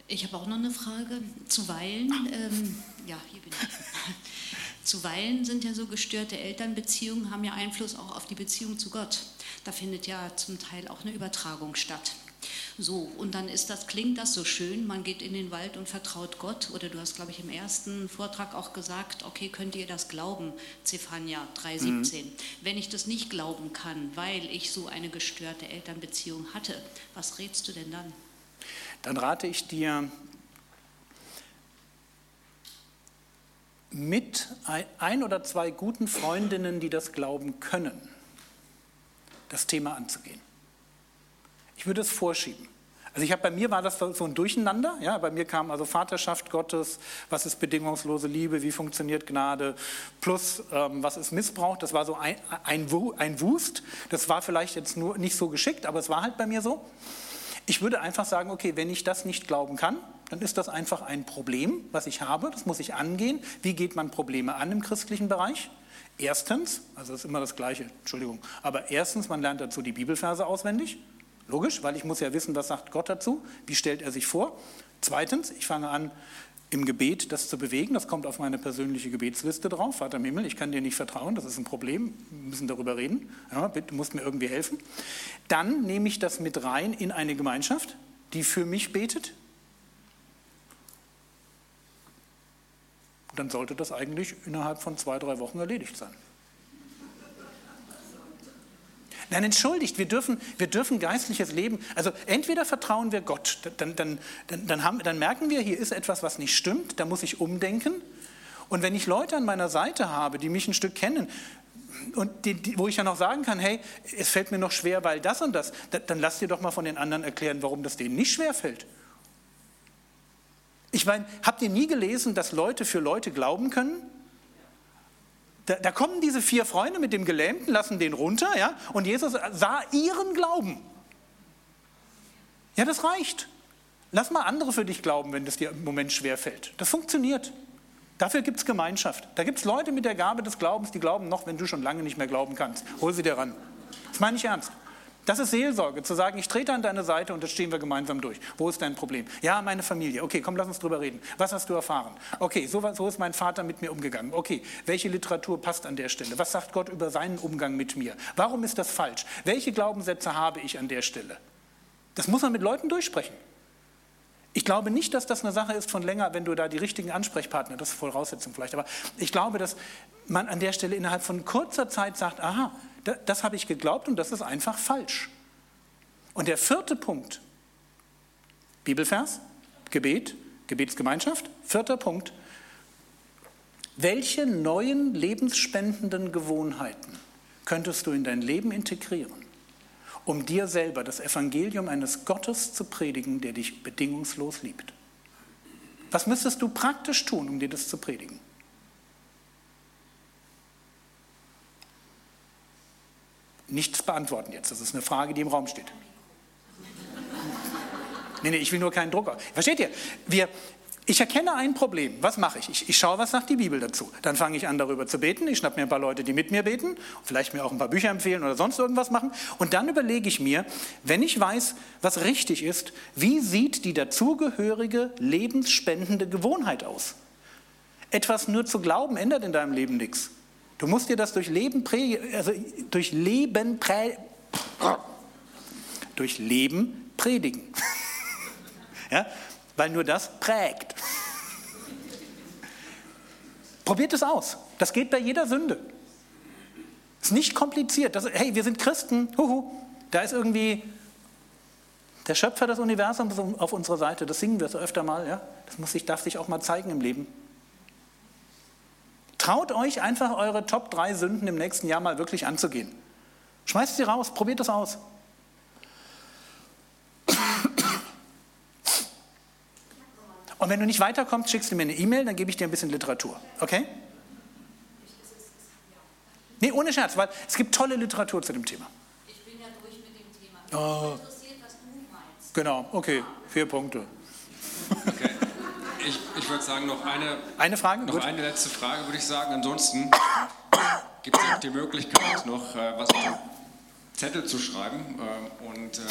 Ich habe auch noch eine Frage. Zuweilen, ähm, ja, hier bin ich. *laughs* Zuweilen sind ja so gestörte Elternbeziehungen, haben ja Einfluss auch auf die Beziehung zu Gott. Da findet ja zum Teil auch eine Übertragung statt. So, und dann ist das, klingt das so schön, man geht in den Wald und vertraut Gott. Oder du hast, glaube ich, im ersten Vortrag auch gesagt, okay, könnt ihr das glauben, Zephania 3,17. Mhm. Wenn ich das nicht glauben kann, weil ich so eine gestörte Elternbeziehung hatte, was rätst du denn dann? Dann rate ich dir, mit ein oder zwei guten Freundinnen, die das glauben können, das Thema anzugehen. Ich würde es vorschieben. Also ich habe bei mir war das so ein Durcheinander. Ja, bei mir kam also Vaterschaft Gottes, was ist bedingungslose Liebe, wie funktioniert Gnade, plus ähm, was ist Missbrauch. Das war so ein, ein, Wust. Das war vielleicht jetzt nur nicht so geschickt, aber es war halt bei mir so. Ich würde einfach sagen, okay, wenn ich das nicht glauben kann, dann ist das einfach ein Problem, was ich habe. Das muss ich angehen. Wie geht man Probleme an im christlichen Bereich? Erstens, also das ist immer das Gleiche, Entschuldigung, aber erstens, man lernt dazu die Bibelverse auswendig. Logisch, weil ich muss ja wissen, was sagt Gott dazu, wie stellt er sich vor. Zweitens, ich fange an, im Gebet das zu bewegen. Das kommt auf meine persönliche Gebetsliste drauf. Vater im Himmel, ich kann dir nicht vertrauen, das ist ein Problem, wir müssen darüber reden. Ja, bitte, du musst mir irgendwie helfen. Dann nehme ich das mit rein in eine Gemeinschaft. die für mich betet? Dann sollte das eigentlich innerhalb von zwei, drei Wochen erledigt sein. Nein, entschuldigt, wir dürfen, wir dürfen geistliches Leben, also entweder vertrauen wir Gott, dann, dann, dann, dann, haben, dann merken wir, hier ist etwas, was nicht stimmt, da muss ich umdenken. Und wenn ich Leute an meiner Seite habe, die mich ein Stück kennen, und die, die, wo ich ja noch sagen kann, hey, es fällt mir noch schwer, weil das und das, dann lass dir doch mal von den anderen erklären, warum das denen nicht schwer fällt. Ich meine, habt ihr nie gelesen, dass Leute für Leute glauben können? Da, da, kommen diese vier Freunde mit dem Gelähmten, lassen den runter, ja, und Jesus sah ihren Glauben. Ja, das reicht. Lass mal andere für dich glauben, wenn das dir im Moment schwer fällt. Das funktioniert. Dafür gibt es Gemeinschaft. Da gibt es Leute mit der Gabe des Glaubens, die glauben noch, wenn du schon lange nicht mehr glauben kannst. Hol sie dir ran. Das meine ich ernst. Das ist Seelsorge, zu sagen, ich trete an deine Seite und das stehen wir gemeinsam durch. Wo ist dein Problem? Ja, meine Familie. Okay, komm, lass uns drüber reden. Was hast du erfahren? Okay, so, so ist mein Vater mit mir umgegangen. Okay, welche Literatur passt an der Stelle? Was sagt Gott über seinen Umgang mit mir? Warum ist das falsch? Welche Glaubenssätze habe ich an der Stelle? Das muss man mit Leuten durchsprechen. Ich glaube nicht, dass das eine Sache ist von länger, wenn du da die richtigen Ansprechpartner, das ist Voraussetzung vielleicht, aber ich glaube, dass man an der Stelle innerhalb von kurzer Zeit sagt, aha, das, habe ich geglaubt und das ist einfach falsch. Und der vierte Punkt, Bibelvers, Gebet, Gebetsgemeinschaft, vierter Punkt, welche neuen lebensspendenden Gewohnheiten könntest du in dein Leben integrieren? um dir selber das Evangelium eines Gottes zu predigen, der dich bedingungslos liebt. Was müsstest du praktisch tun, um dir das zu predigen? Nichts beantworten jetzt, das ist eine Frage, die im Raum steht. Nee, nee, ich will nur keinen Druck. Versteht ihr? Wir, ich erkenne ein Problem. Was mache ich? ich? Ich schaue, was sagt die Bibel dazu. Dann fange ich an, darüber zu beten. Ich schnappe mir ein paar Leute, die mit mir beten, vielleicht mir auch ein paar Bücher empfehlen oder sonst irgendwas machen. Und dann überlege ich mir, wenn ich weiß, was richtig ist, wie sieht die dazugehörige lebensspendende Gewohnheit aus? Etwas nur zu glauben ändert in deinem Leben nichts. Du musst dir das durch Leben, prä, also durch Leben, prä, durch Leben predigen. *laughs* ja? weil nur das prägt. Probiert es aus. Das geht bei jeder Sünde. Ist nicht kompliziert. Das, hey, wir sind Christen. Huhu. Da ist irgendwie der Schöpfer des Universums auf unserer Seite. Das singen wir so öfter mal. Ja? Das muss sich, darf sich auch mal zeigen im Leben. Traut euch einfach eure Top 3 Sünden im nächsten Jahr mal wirklich anzugehen. Schmeißt sie raus, probiert es aus. Und wenn du nicht weiterkommst, schickst du mir eine E-Mail, dann gebe ich dir ein bisschen Literatur. Okay? Nee, ohne Scherz, weil es gibt tolle Literatur zu dem Thema. Ich bin ja durch mit dem Thema. Mich oh. interessiert, was du meinst. Genau, okay, vier Punkte. Okay. Ich, ich würde sagen, noch eine, eine Frage. Noch Gut. eine letzte Frage, würde ich sagen. Ansonsten gibt es auch die Möglichkeit, noch äh, was auf den Zettel zu schreiben. Äh, und äh,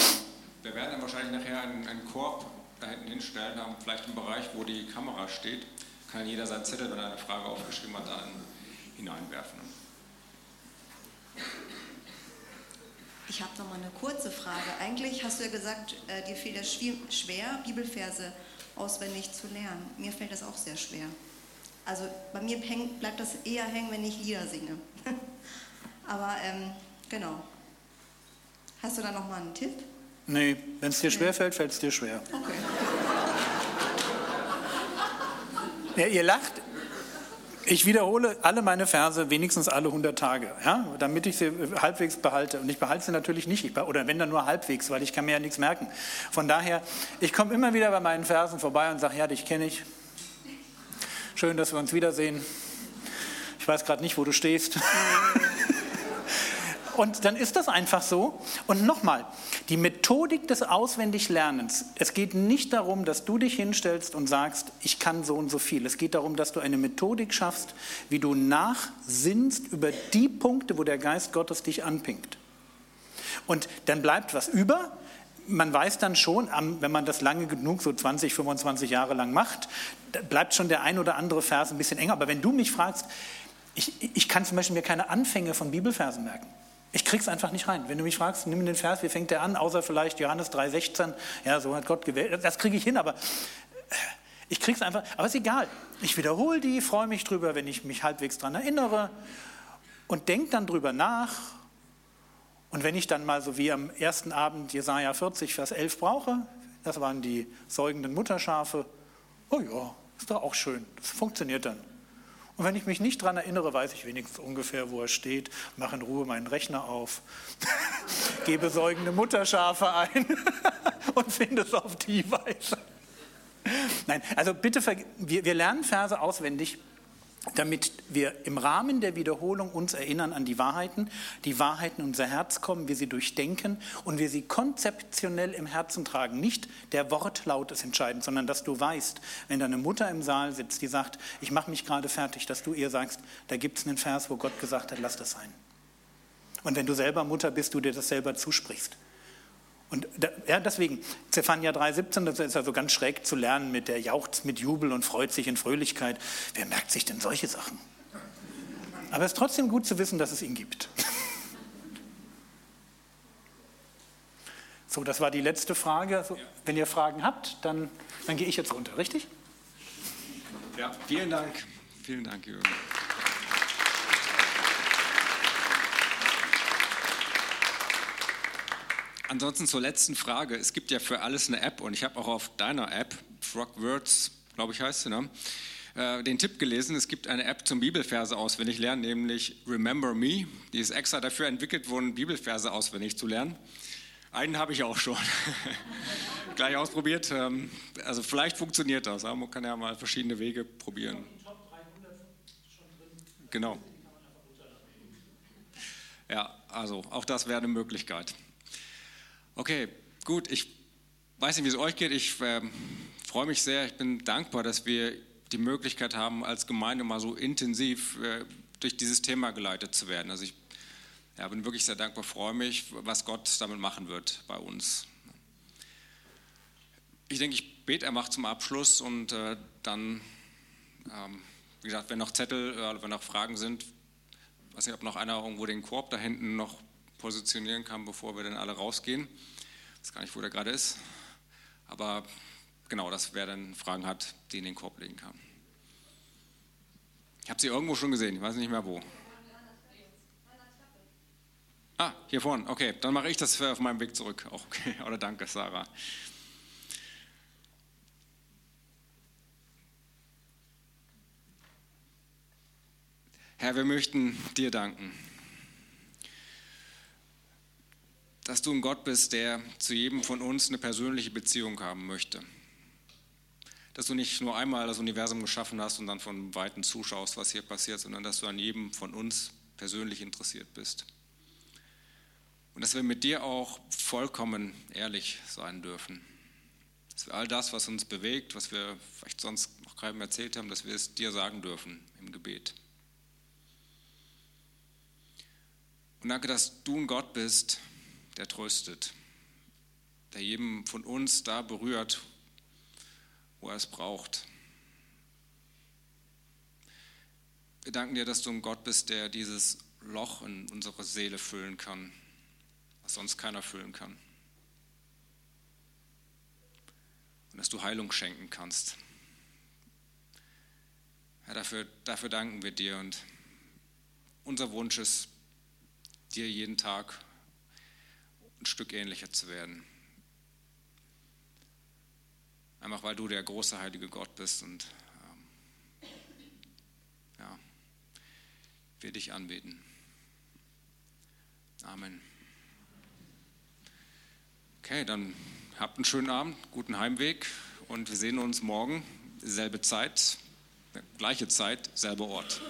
wir werden dann wahrscheinlich nachher einen, einen Korb da hinten hinstellen, haben vielleicht im Bereich, wo die Kamera steht, kann jeder seinen Zettel, wenn er eine Frage aufgeschrieben hat, dann hineinwerfen. Ich habe noch mal eine kurze Frage. Eigentlich hast du ja gesagt, äh, dir fiel es schwer, Bibelverse auswendig zu lernen. Mir fällt das auch sehr schwer. Also bei mir häng, bleibt das eher hängen, wenn ich Lieder singe. *laughs* Aber ähm, genau. Hast du da noch mal einen Tipp? Nee, wenn es dir schwer fällt, fällt es dir schwer. Okay. Ja, ihr lacht. Ich wiederhole alle meine Verse wenigstens alle 100 Tage, ja, damit ich sie halbwegs behalte. Und ich behalte sie natürlich nicht, oder wenn dann nur halbwegs, weil ich kann mir ja nichts merken. Von daher, ich komme immer wieder bei meinen Versen vorbei und sage, ja, dich kenne ich. Schön, dass wir uns wiedersehen. Ich weiß gerade nicht, wo du stehst. *laughs* Und dann ist das einfach so. Und nochmal, die Methodik des Auswendiglernens, es geht nicht darum, dass du dich hinstellst und sagst, ich kann so und so viel. Es geht darum, dass du eine Methodik schaffst, wie du nachsinnst über die Punkte, wo der Geist Gottes dich anpinkt. Und dann bleibt was über. Man weiß dann schon, wenn man das lange genug, so 20, 25 Jahre lang macht, bleibt schon der ein oder andere Vers ein bisschen enger. Aber wenn du mich fragst, ich, ich kann zum Beispiel mir keine Anfänge von Bibelversen merken. Ich krieg's einfach nicht rein. Wenn du mich fragst, nimm den Vers, wie fängt der an, außer vielleicht Johannes 3,16, ja, so hat Gott gewählt. Das kriege ich hin, aber ich krieg's einfach, aber ist egal. Ich wiederhole die, freue mich drüber, wenn ich mich halbwegs daran erinnere und denke dann drüber nach. Und wenn ich dann mal so wie am ersten Abend Jesaja 40, Vers 11 brauche, das waren die säugenden Mutterschafe, oh ja, ist doch auch schön, das funktioniert dann. Und wenn ich mich nicht daran erinnere, weiß ich wenigstens ungefähr, wo er steht, mache in Ruhe meinen Rechner auf, *laughs* gebe säugende Mutterschafe ein *laughs* und finde es auf die Weise. Nein, also bitte, wir, wir lernen Verse auswendig, damit wir im Rahmen der Wiederholung uns erinnern an die Wahrheiten, die Wahrheiten in unser Herz kommen, wir sie durchdenken und wir sie konzeptionell im Herzen tragen. Nicht der Wortlaut ist entscheidend, sondern dass du weißt, wenn deine Mutter im Saal sitzt, die sagt, ich mache mich gerade fertig, dass du ihr sagst, da gibt es einen Vers, wo Gott gesagt hat, lass das sein. Und wenn du selber Mutter bist, du dir das selber zusprichst. Und da, ja, deswegen, Zephania 3,17, das ist also ganz schräg zu lernen mit der jauchzt mit Jubel und freut sich in Fröhlichkeit. Wer merkt sich denn solche Sachen? Aber es ist trotzdem gut zu wissen, dass es ihn gibt. So, das war die letzte Frage. Also, wenn ihr Fragen habt, dann, dann gehe ich jetzt runter, richtig? Ja, vielen Dank. Vielen Dank, Jürgen. Ansonsten zur letzten Frage. Es gibt ja für alles eine App und ich habe auch auf deiner App, Frogwords, glaube ich heißt sie, ne? Äh, den Tipp gelesen, es gibt eine App zum Bibelverse auswendig lernen, nämlich Remember Me. Die ist extra dafür entwickelt worden, Bibelverse auswendig zu lernen. Einen habe ich auch schon. *laughs* Gleich ausprobiert. Ähm, also vielleicht funktioniert das. Man kann ja mal verschiedene Wege probieren. Genau. Ja, also auch das wäre eine Möglichkeit. Okay, gut. Ich weiß nicht, wie es euch geht. Ich äh, freue mich sehr. Ich bin dankbar, dass wir die Möglichkeit haben, als Gemeinde mal so intensiv äh, durch dieses Thema geleitet zu werden. Also ich ja, bin wirklich sehr dankbar, freue mich, was Gott damit machen wird bei uns. Ich denke, ich bete einfach zum Abschluss und äh, dann, ähm, wie gesagt, wenn noch Zettel, äh, wenn noch Fragen sind, weiß nicht, ob noch einer irgendwo den Korb da hinten noch positionieren kann, bevor wir dann alle rausgehen. Ich weiß gar nicht, wo der gerade ist. Aber genau, das wer dann Fragen hat, die in den Korb legen kann. Ich habe sie irgendwo schon gesehen, ich weiß nicht mehr wo. Ah, hier vorne. Okay, dann mache ich das auf meinem Weg zurück. Okay. *laughs* Oder danke, Sarah. Herr, wir möchten dir danken dass du ein Gott bist, der zu jedem von uns eine persönliche Beziehung haben möchte. Dass du nicht nur einmal das Universum geschaffen hast und dann von Weitem zuschaust, was hier passiert, sondern dass du an jedem von uns persönlich interessiert bist. Und dass wir mit dir auch vollkommen ehrlich sein dürfen. Dass wir all das, was uns bewegt, was wir vielleicht sonst noch keinem erzählt haben, dass wir es dir sagen dürfen im Gebet. Und danke, dass du ein Gott bist, der tröstet, der jedem von uns da berührt, wo er es braucht. Wir danken dir, dass du ein Gott bist, der dieses Loch in unsere Seele füllen kann, was sonst keiner füllen kann. Und dass du Heilung schenken kannst. Ja, dafür, dafür danken wir dir und unser Wunsch ist, dir jeden Tag ein Stück ähnlicher zu werden. Einfach weil du der große heilige Gott bist und ähm, ja, wir dich anbeten. Amen. Okay, dann habt einen schönen Abend, guten Heimweg und wir sehen uns morgen, selbe Zeit, gleiche Zeit, selber Ort.